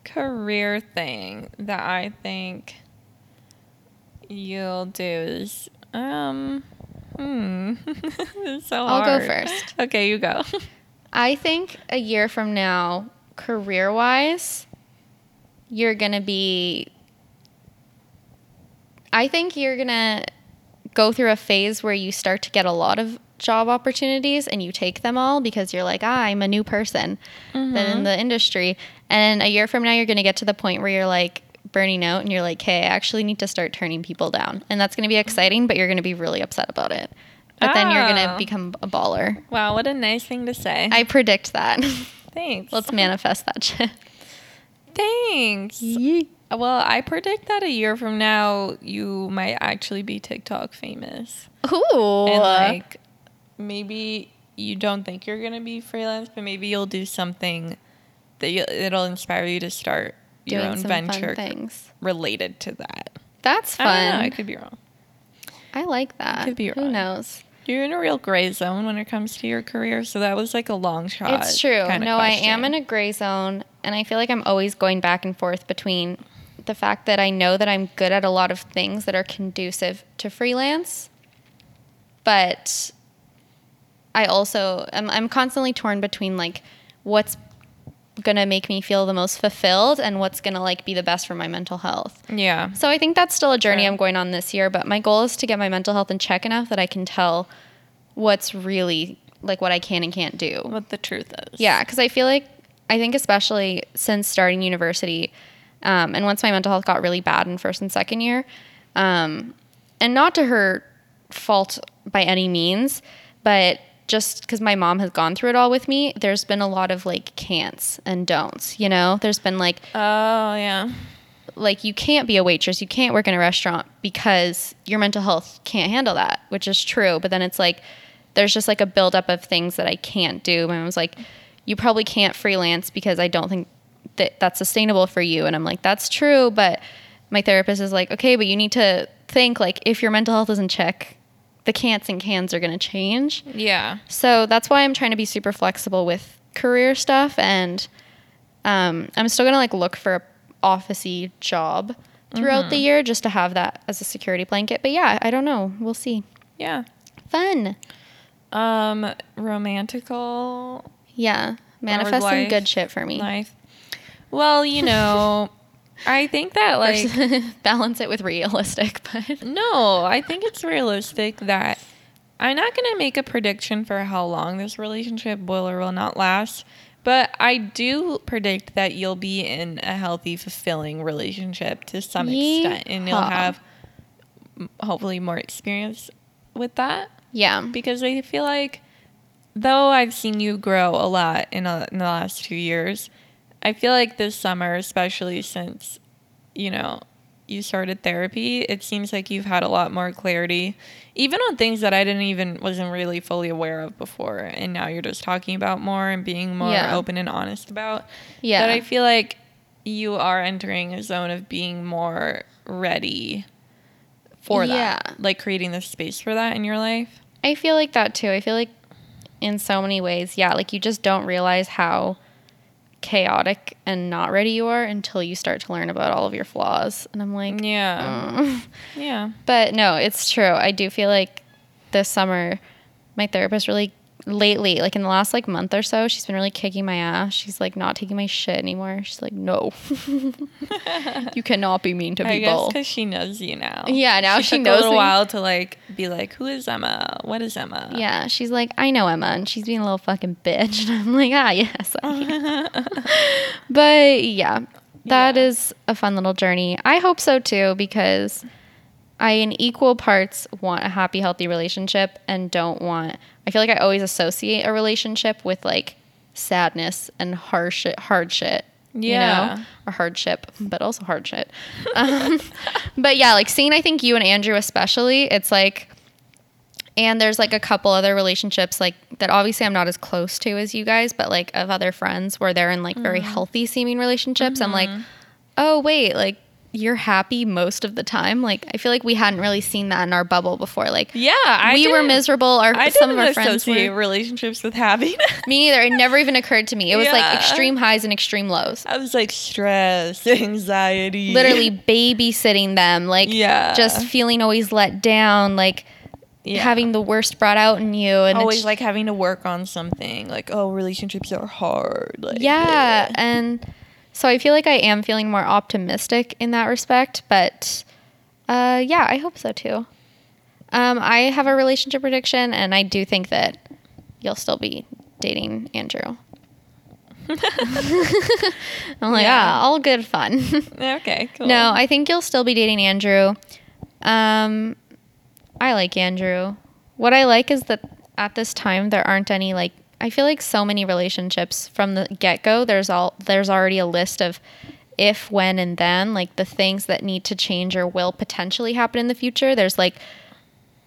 [SPEAKER 1] career thing that I think you'll do is um hmm so
[SPEAKER 2] I'll go first.
[SPEAKER 1] Okay, you go.
[SPEAKER 2] I think a year from now, career wise, you're going to be. I think you're going to go through a phase where you start to get a lot of job opportunities and you take them all because you're like, ah, I'm a new person then in the industry. And a year from now, you're going to get to the point where you're like burning out and you're like, hey, I actually need to start turning people down. And that's going to be exciting, but you're going to be really upset about it. But then you're going to
[SPEAKER 1] Oh.
[SPEAKER 2] become a baller.
[SPEAKER 1] Wow, what a nice thing to say.
[SPEAKER 2] I predict that.
[SPEAKER 1] Thanks.
[SPEAKER 2] Let's manifest that shit.
[SPEAKER 1] Thanks. Well, I predict that a year from now you might actually be TikTok famous.
[SPEAKER 2] Ooh.
[SPEAKER 1] And like maybe you don't think you're going to be freelance, but maybe you'll do something that you, it'll inspire you to start your own venture
[SPEAKER 2] things.
[SPEAKER 1] related to that.
[SPEAKER 2] That's fun.
[SPEAKER 1] I know, I could be wrong.
[SPEAKER 2] I like that.
[SPEAKER 1] could be wrong.
[SPEAKER 2] Who knows?
[SPEAKER 1] You're in a real gray zone when it comes to your career, so that was like a long shot.
[SPEAKER 2] It's true.
[SPEAKER 1] kinda
[SPEAKER 2] No, I am in a gray zone, and I feel like I'm always going back and forth between the fact that I know that I'm good at a lot of things that are conducive to freelance, but I also am I'm constantly torn between like what's gonna make me feel the most fulfilled and what's gonna like be the best for my mental health.
[SPEAKER 1] Yeah.
[SPEAKER 2] So I think that's still a journey
[SPEAKER 1] Sure.
[SPEAKER 2] I'm going on this year, but my goal is to get my mental health in check enough that I can tell what's really like what I can and can't do.
[SPEAKER 1] What the truth is.
[SPEAKER 2] Yeah, because I feel like I think especially since starting university, um, and once my mental health got really bad in first and second year, um, and not to her fault by any means, but just because my mom has gone through it all with me, there's been a lot of like can'ts and don'ts. You know, there's been like
[SPEAKER 1] Oh, yeah.
[SPEAKER 2] like you can't be a waitress, you can't work in a restaurant because your mental health can't handle that, which is true. But then it's like there's just like a buildup of things that I can't do. And I was like, you probably can't freelance because I don't think that that's sustainable for you. And I'm like, that's true, but my therapist is like, okay, but you need to think like if your mental health is in check, the can'ts and cans are going to change.
[SPEAKER 1] Yeah.
[SPEAKER 2] So that's why I'm trying to be super flexible with career stuff, and um, I'm still gonna like look for a officey job throughout the year just to have that as a security blanket. But yeah, I don't know. We'll see.
[SPEAKER 1] Yeah.
[SPEAKER 2] Fun.
[SPEAKER 1] Um, romantical
[SPEAKER 2] Yeah, manifest some good shit for me.
[SPEAKER 1] life. Well, you know, I think that like
[SPEAKER 2] Balance it with realistic, but
[SPEAKER 1] no, I think it's realistic that I'm not gonna make a prediction for how long this relationship will or will not last. But I do predict that you'll be in a healthy, fulfilling relationship to some extent, and you'll have hopefully more experience with that.
[SPEAKER 2] yeah,
[SPEAKER 1] because I feel like though I've seen you grow a lot in, a, in the last two years, I feel like this summer, especially since you know you started therapy, it seems like you've had a lot more clarity, even on things that I didn't even wasn't really fully aware of before, and now you're just talking about more and being more
[SPEAKER 2] Yeah.
[SPEAKER 1] open and honest about.
[SPEAKER 2] yeah.
[SPEAKER 1] That I feel like you are entering a zone of being more ready for that. Yeah. like creating the space for that in your life.
[SPEAKER 2] I feel like that too. I feel like in so many ways, yeah, like you just don't realize how chaotic and not ready you are until you start to learn about all of your flaws. And I'm like,
[SPEAKER 1] Yeah.
[SPEAKER 2] "Mm."
[SPEAKER 1] Yeah.
[SPEAKER 2] but no, it's true. I do feel like this summer, my therapist really lately, like in the last like month or so, she's been really kicking my ass. She's like not taking my shit anymore. She's like, no, you cannot be mean to
[SPEAKER 1] I guess
[SPEAKER 2] people.
[SPEAKER 1] because she knows you now.
[SPEAKER 2] Yeah, now she
[SPEAKER 1] took
[SPEAKER 2] knows
[SPEAKER 1] a little
[SPEAKER 2] me.
[SPEAKER 1] while to like be like, who is Emma? What is Emma?
[SPEAKER 2] Yeah, she's like, I know Emma, and she's being a little fucking bitch. And I'm like, ah, yes. But yeah, that
[SPEAKER 1] Yeah.
[SPEAKER 2] is a fun little journey. I hope so too, because I, in equal parts, want a happy, healthy relationship and don't want, I feel like I always associate a relationship with like sadness and harsh hard shit. You
[SPEAKER 1] Yeah.
[SPEAKER 2] know, or hardship, but also hard shit. Um, but yeah, like seeing, I think you and Andrew especially, it's like, and there's like a couple other relationships like that obviously I'm not as close to as you guys, but like of other friends where they're in like very healthy seeming relationships. I'm like, oh wait, like you're happy most of the time. Like I feel like we hadn't really seen that in our bubble before. Like
[SPEAKER 1] Yeah. I
[SPEAKER 2] we were miserable. Our
[SPEAKER 1] I
[SPEAKER 2] some of our friends were.
[SPEAKER 1] relationships with having.
[SPEAKER 2] Me neither. It never even occurred to me. It was like extreme highs and extreme lows.
[SPEAKER 1] I was like stress, anxiety.
[SPEAKER 2] Literally babysitting them, like
[SPEAKER 1] Yeah.
[SPEAKER 2] just feeling always let down, like
[SPEAKER 1] Yeah.
[SPEAKER 2] having the worst brought out in you, and
[SPEAKER 1] always like having to work on something. Like, oh, relationships are hard. Like,
[SPEAKER 2] yeah
[SPEAKER 1] bleh.
[SPEAKER 2] and so i feel like i am feeling more optimistic in that respect but uh yeah i hope so too Um, I have a relationship prediction, and I do think that you'll still be dating Andrew. I'm like,
[SPEAKER 1] Yeah.
[SPEAKER 2] ah, all good fun.
[SPEAKER 1] Okay, cool.
[SPEAKER 2] No, I think you'll still be dating Andrew. Um, I like Andrew. What I like is that at this time there aren't any like I feel like so many relationships from the get go. There's all there's already a list of if, when, and then like the things that need to change or will potentially happen in the future. There's like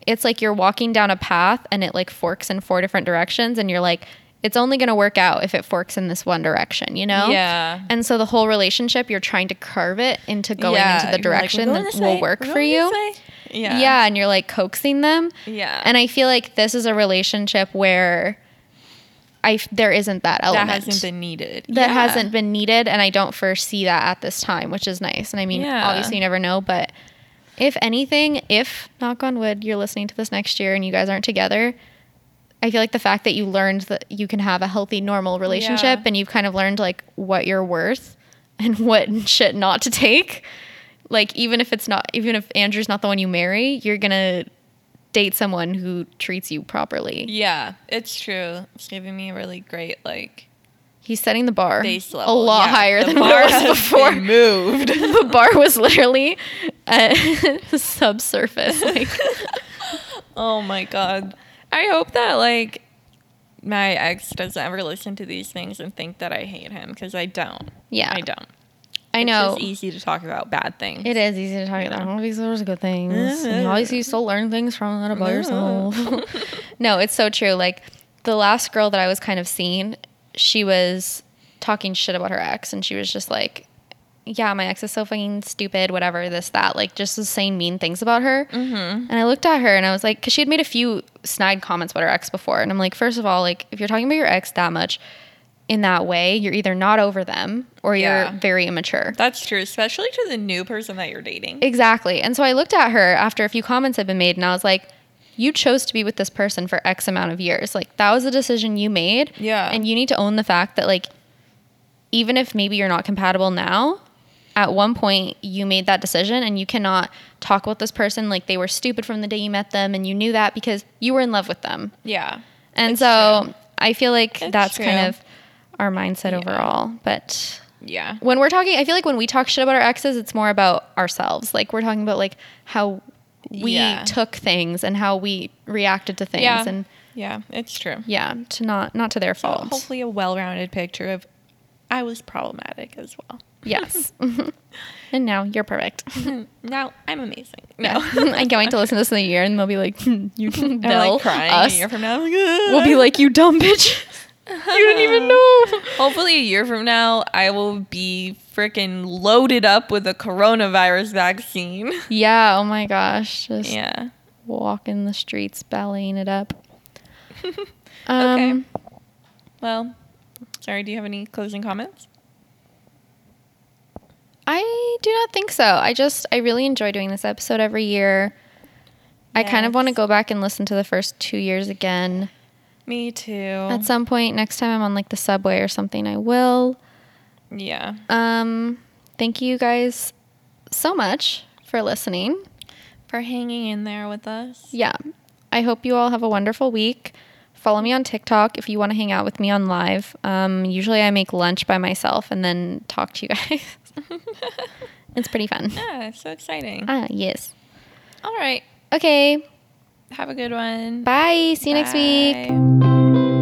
[SPEAKER 2] it's like you're walking down a path and it like forks in four different directions and you're like it's only going to work out if it forks in this one direction, you know?
[SPEAKER 1] Yeah.
[SPEAKER 2] And so the whole relationship, you're trying to carve it into going
[SPEAKER 1] Yeah,
[SPEAKER 2] into the
[SPEAKER 1] you're like,
[SPEAKER 2] direction that will
[SPEAKER 1] way,
[SPEAKER 2] work
[SPEAKER 1] we're
[SPEAKER 2] for you.
[SPEAKER 1] Yeah.
[SPEAKER 2] Yeah. and you're like coaxing them.
[SPEAKER 1] Yeah.
[SPEAKER 2] And I feel like this is a relationship where I there isn't that element that
[SPEAKER 1] hasn't been needed.
[SPEAKER 2] that
[SPEAKER 1] Yeah.
[SPEAKER 2] hasn't been needed and I don't foresee that at this time, which is nice. And I mean,
[SPEAKER 1] Yeah.
[SPEAKER 2] obviously you never know, but if anything, if knock on wood, you're listening to this next year and you guys aren't together, I feel like the fact that you learned that you can have a healthy, normal relationship
[SPEAKER 1] Yeah.
[SPEAKER 2] and you've kind of learned like what you're worth and what shit not to take. Like even if it's not, even if Andrew's not the one you marry, you're gonna date someone who treats you properly.
[SPEAKER 1] Yeah, it's true. It's giving me a really great like
[SPEAKER 2] He's setting the bar
[SPEAKER 1] base
[SPEAKER 2] a lot
[SPEAKER 1] Yeah,
[SPEAKER 2] higher than
[SPEAKER 1] bar
[SPEAKER 2] what it was before.
[SPEAKER 1] moved.
[SPEAKER 2] the bar was literally at subsurface. Like,
[SPEAKER 1] oh my god. I hope that like my ex doesn't ever listen to these things and think that I hate him because I don't.
[SPEAKER 2] yeah,
[SPEAKER 1] I don't.
[SPEAKER 2] I
[SPEAKER 1] It's
[SPEAKER 2] know.
[SPEAKER 1] just easy to talk about bad things.
[SPEAKER 2] It is easy to talk about. All these are good things. And you to learn things from that about yourself. no, it's so true. Like the last girl that I was kind of seeing, she was talking shit about her ex, and she was just like, "Yeah, my ex is so fucking stupid. Whatever, this that." Like just was saying mean things about her. Mm-hmm. And I looked at her and I was like, because she had made a few snide comments about her ex before, and I'm like, first of all, like if you're talking about your ex that much. In that way, you're either not over them or
[SPEAKER 1] Yeah.
[SPEAKER 2] you're very immature.
[SPEAKER 1] That's true, especially to the new person that you're dating.
[SPEAKER 2] Exactly. And so I looked at her after a few comments had been made and I was like, you chose to be with this person for X amount of years. Like that was a decision you made.
[SPEAKER 1] Yeah.
[SPEAKER 2] And you need to own the fact that like even if maybe you're not compatible now, at one point you made that decision and you cannot talk about this person like they were stupid from the day you met them and you knew that because you were in love with them.
[SPEAKER 1] yeah.
[SPEAKER 2] And so
[SPEAKER 1] true.
[SPEAKER 2] I feel like
[SPEAKER 1] It's
[SPEAKER 2] that's kind of our mindset
[SPEAKER 1] Yeah.
[SPEAKER 2] overall. But
[SPEAKER 1] Yeah.
[SPEAKER 2] when we're talking i feel like when we talk shit about our exes it's more about ourselves like we're talking about like how we
[SPEAKER 1] Yeah.
[SPEAKER 2] took things and how we reacted to things
[SPEAKER 1] Yeah.
[SPEAKER 2] and
[SPEAKER 1] Yeah, it's true.
[SPEAKER 2] yeah to not not to their
[SPEAKER 1] So
[SPEAKER 2] fault
[SPEAKER 1] hopefully a well-rounded picture of I was problematic as well.
[SPEAKER 2] yes and now you're perfect
[SPEAKER 1] Now I'm amazing.
[SPEAKER 2] yeah
[SPEAKER 1] No.
[SPEAKER 2] i can't wait to listen to this in a year and they'll be like hmm, you can
[SPEAKER 1] I'm like crying
[SPEAKER 2] us
[SPEAKER 1] a year from now. Like,
[SPEAKER 2] we'll be like you dumb bitch you didn't even know
[SPEAKER 1] Hopefully, a year from now, I will be freaking loaded up with a coronavirus vaccine.
[SPEAKER 2] yeah oh my gosh just
[SPEAKER 1] Yeah.
[SPEAKER 2] walking the streets ballying it up
[SPEAKER 1] Okay.
[SPEAKER 2] um
[SPEAKER 1] Well, sorry. Do you have any closing comments?
[SPEAKER 2] I do not think so. I just I really enjoy doing this episode every year. I kind of want to go back and listen to the first two years again.
[SPEAKER 1] Me too.
[SPEAKER 2] At some point next time I'm on like the subway or something, I will.
[SPEAKER 1] yeah.
[SPEAKER 2] Um, thank you guys so much for listening.
[SPEAKER 1] For hanging in there with us.
[SPEAKER 2] Yeah, I hope you all have a wonderful week. Follow me on TikTok if you want to hang out with me on live. Um, usually I make lunch by myself and then talk to you guys. it's pretty fun.
[SPEAKER 1] Yeah, it's so exciting.
[SPEAKER 2] Ah, yes.
[SPEAKER 1] All right.
[SPEAKER 2] Okay.
[SPEAKER 1] Have a good one.
[SPEAKER 2] Bye. See you Bye. next week.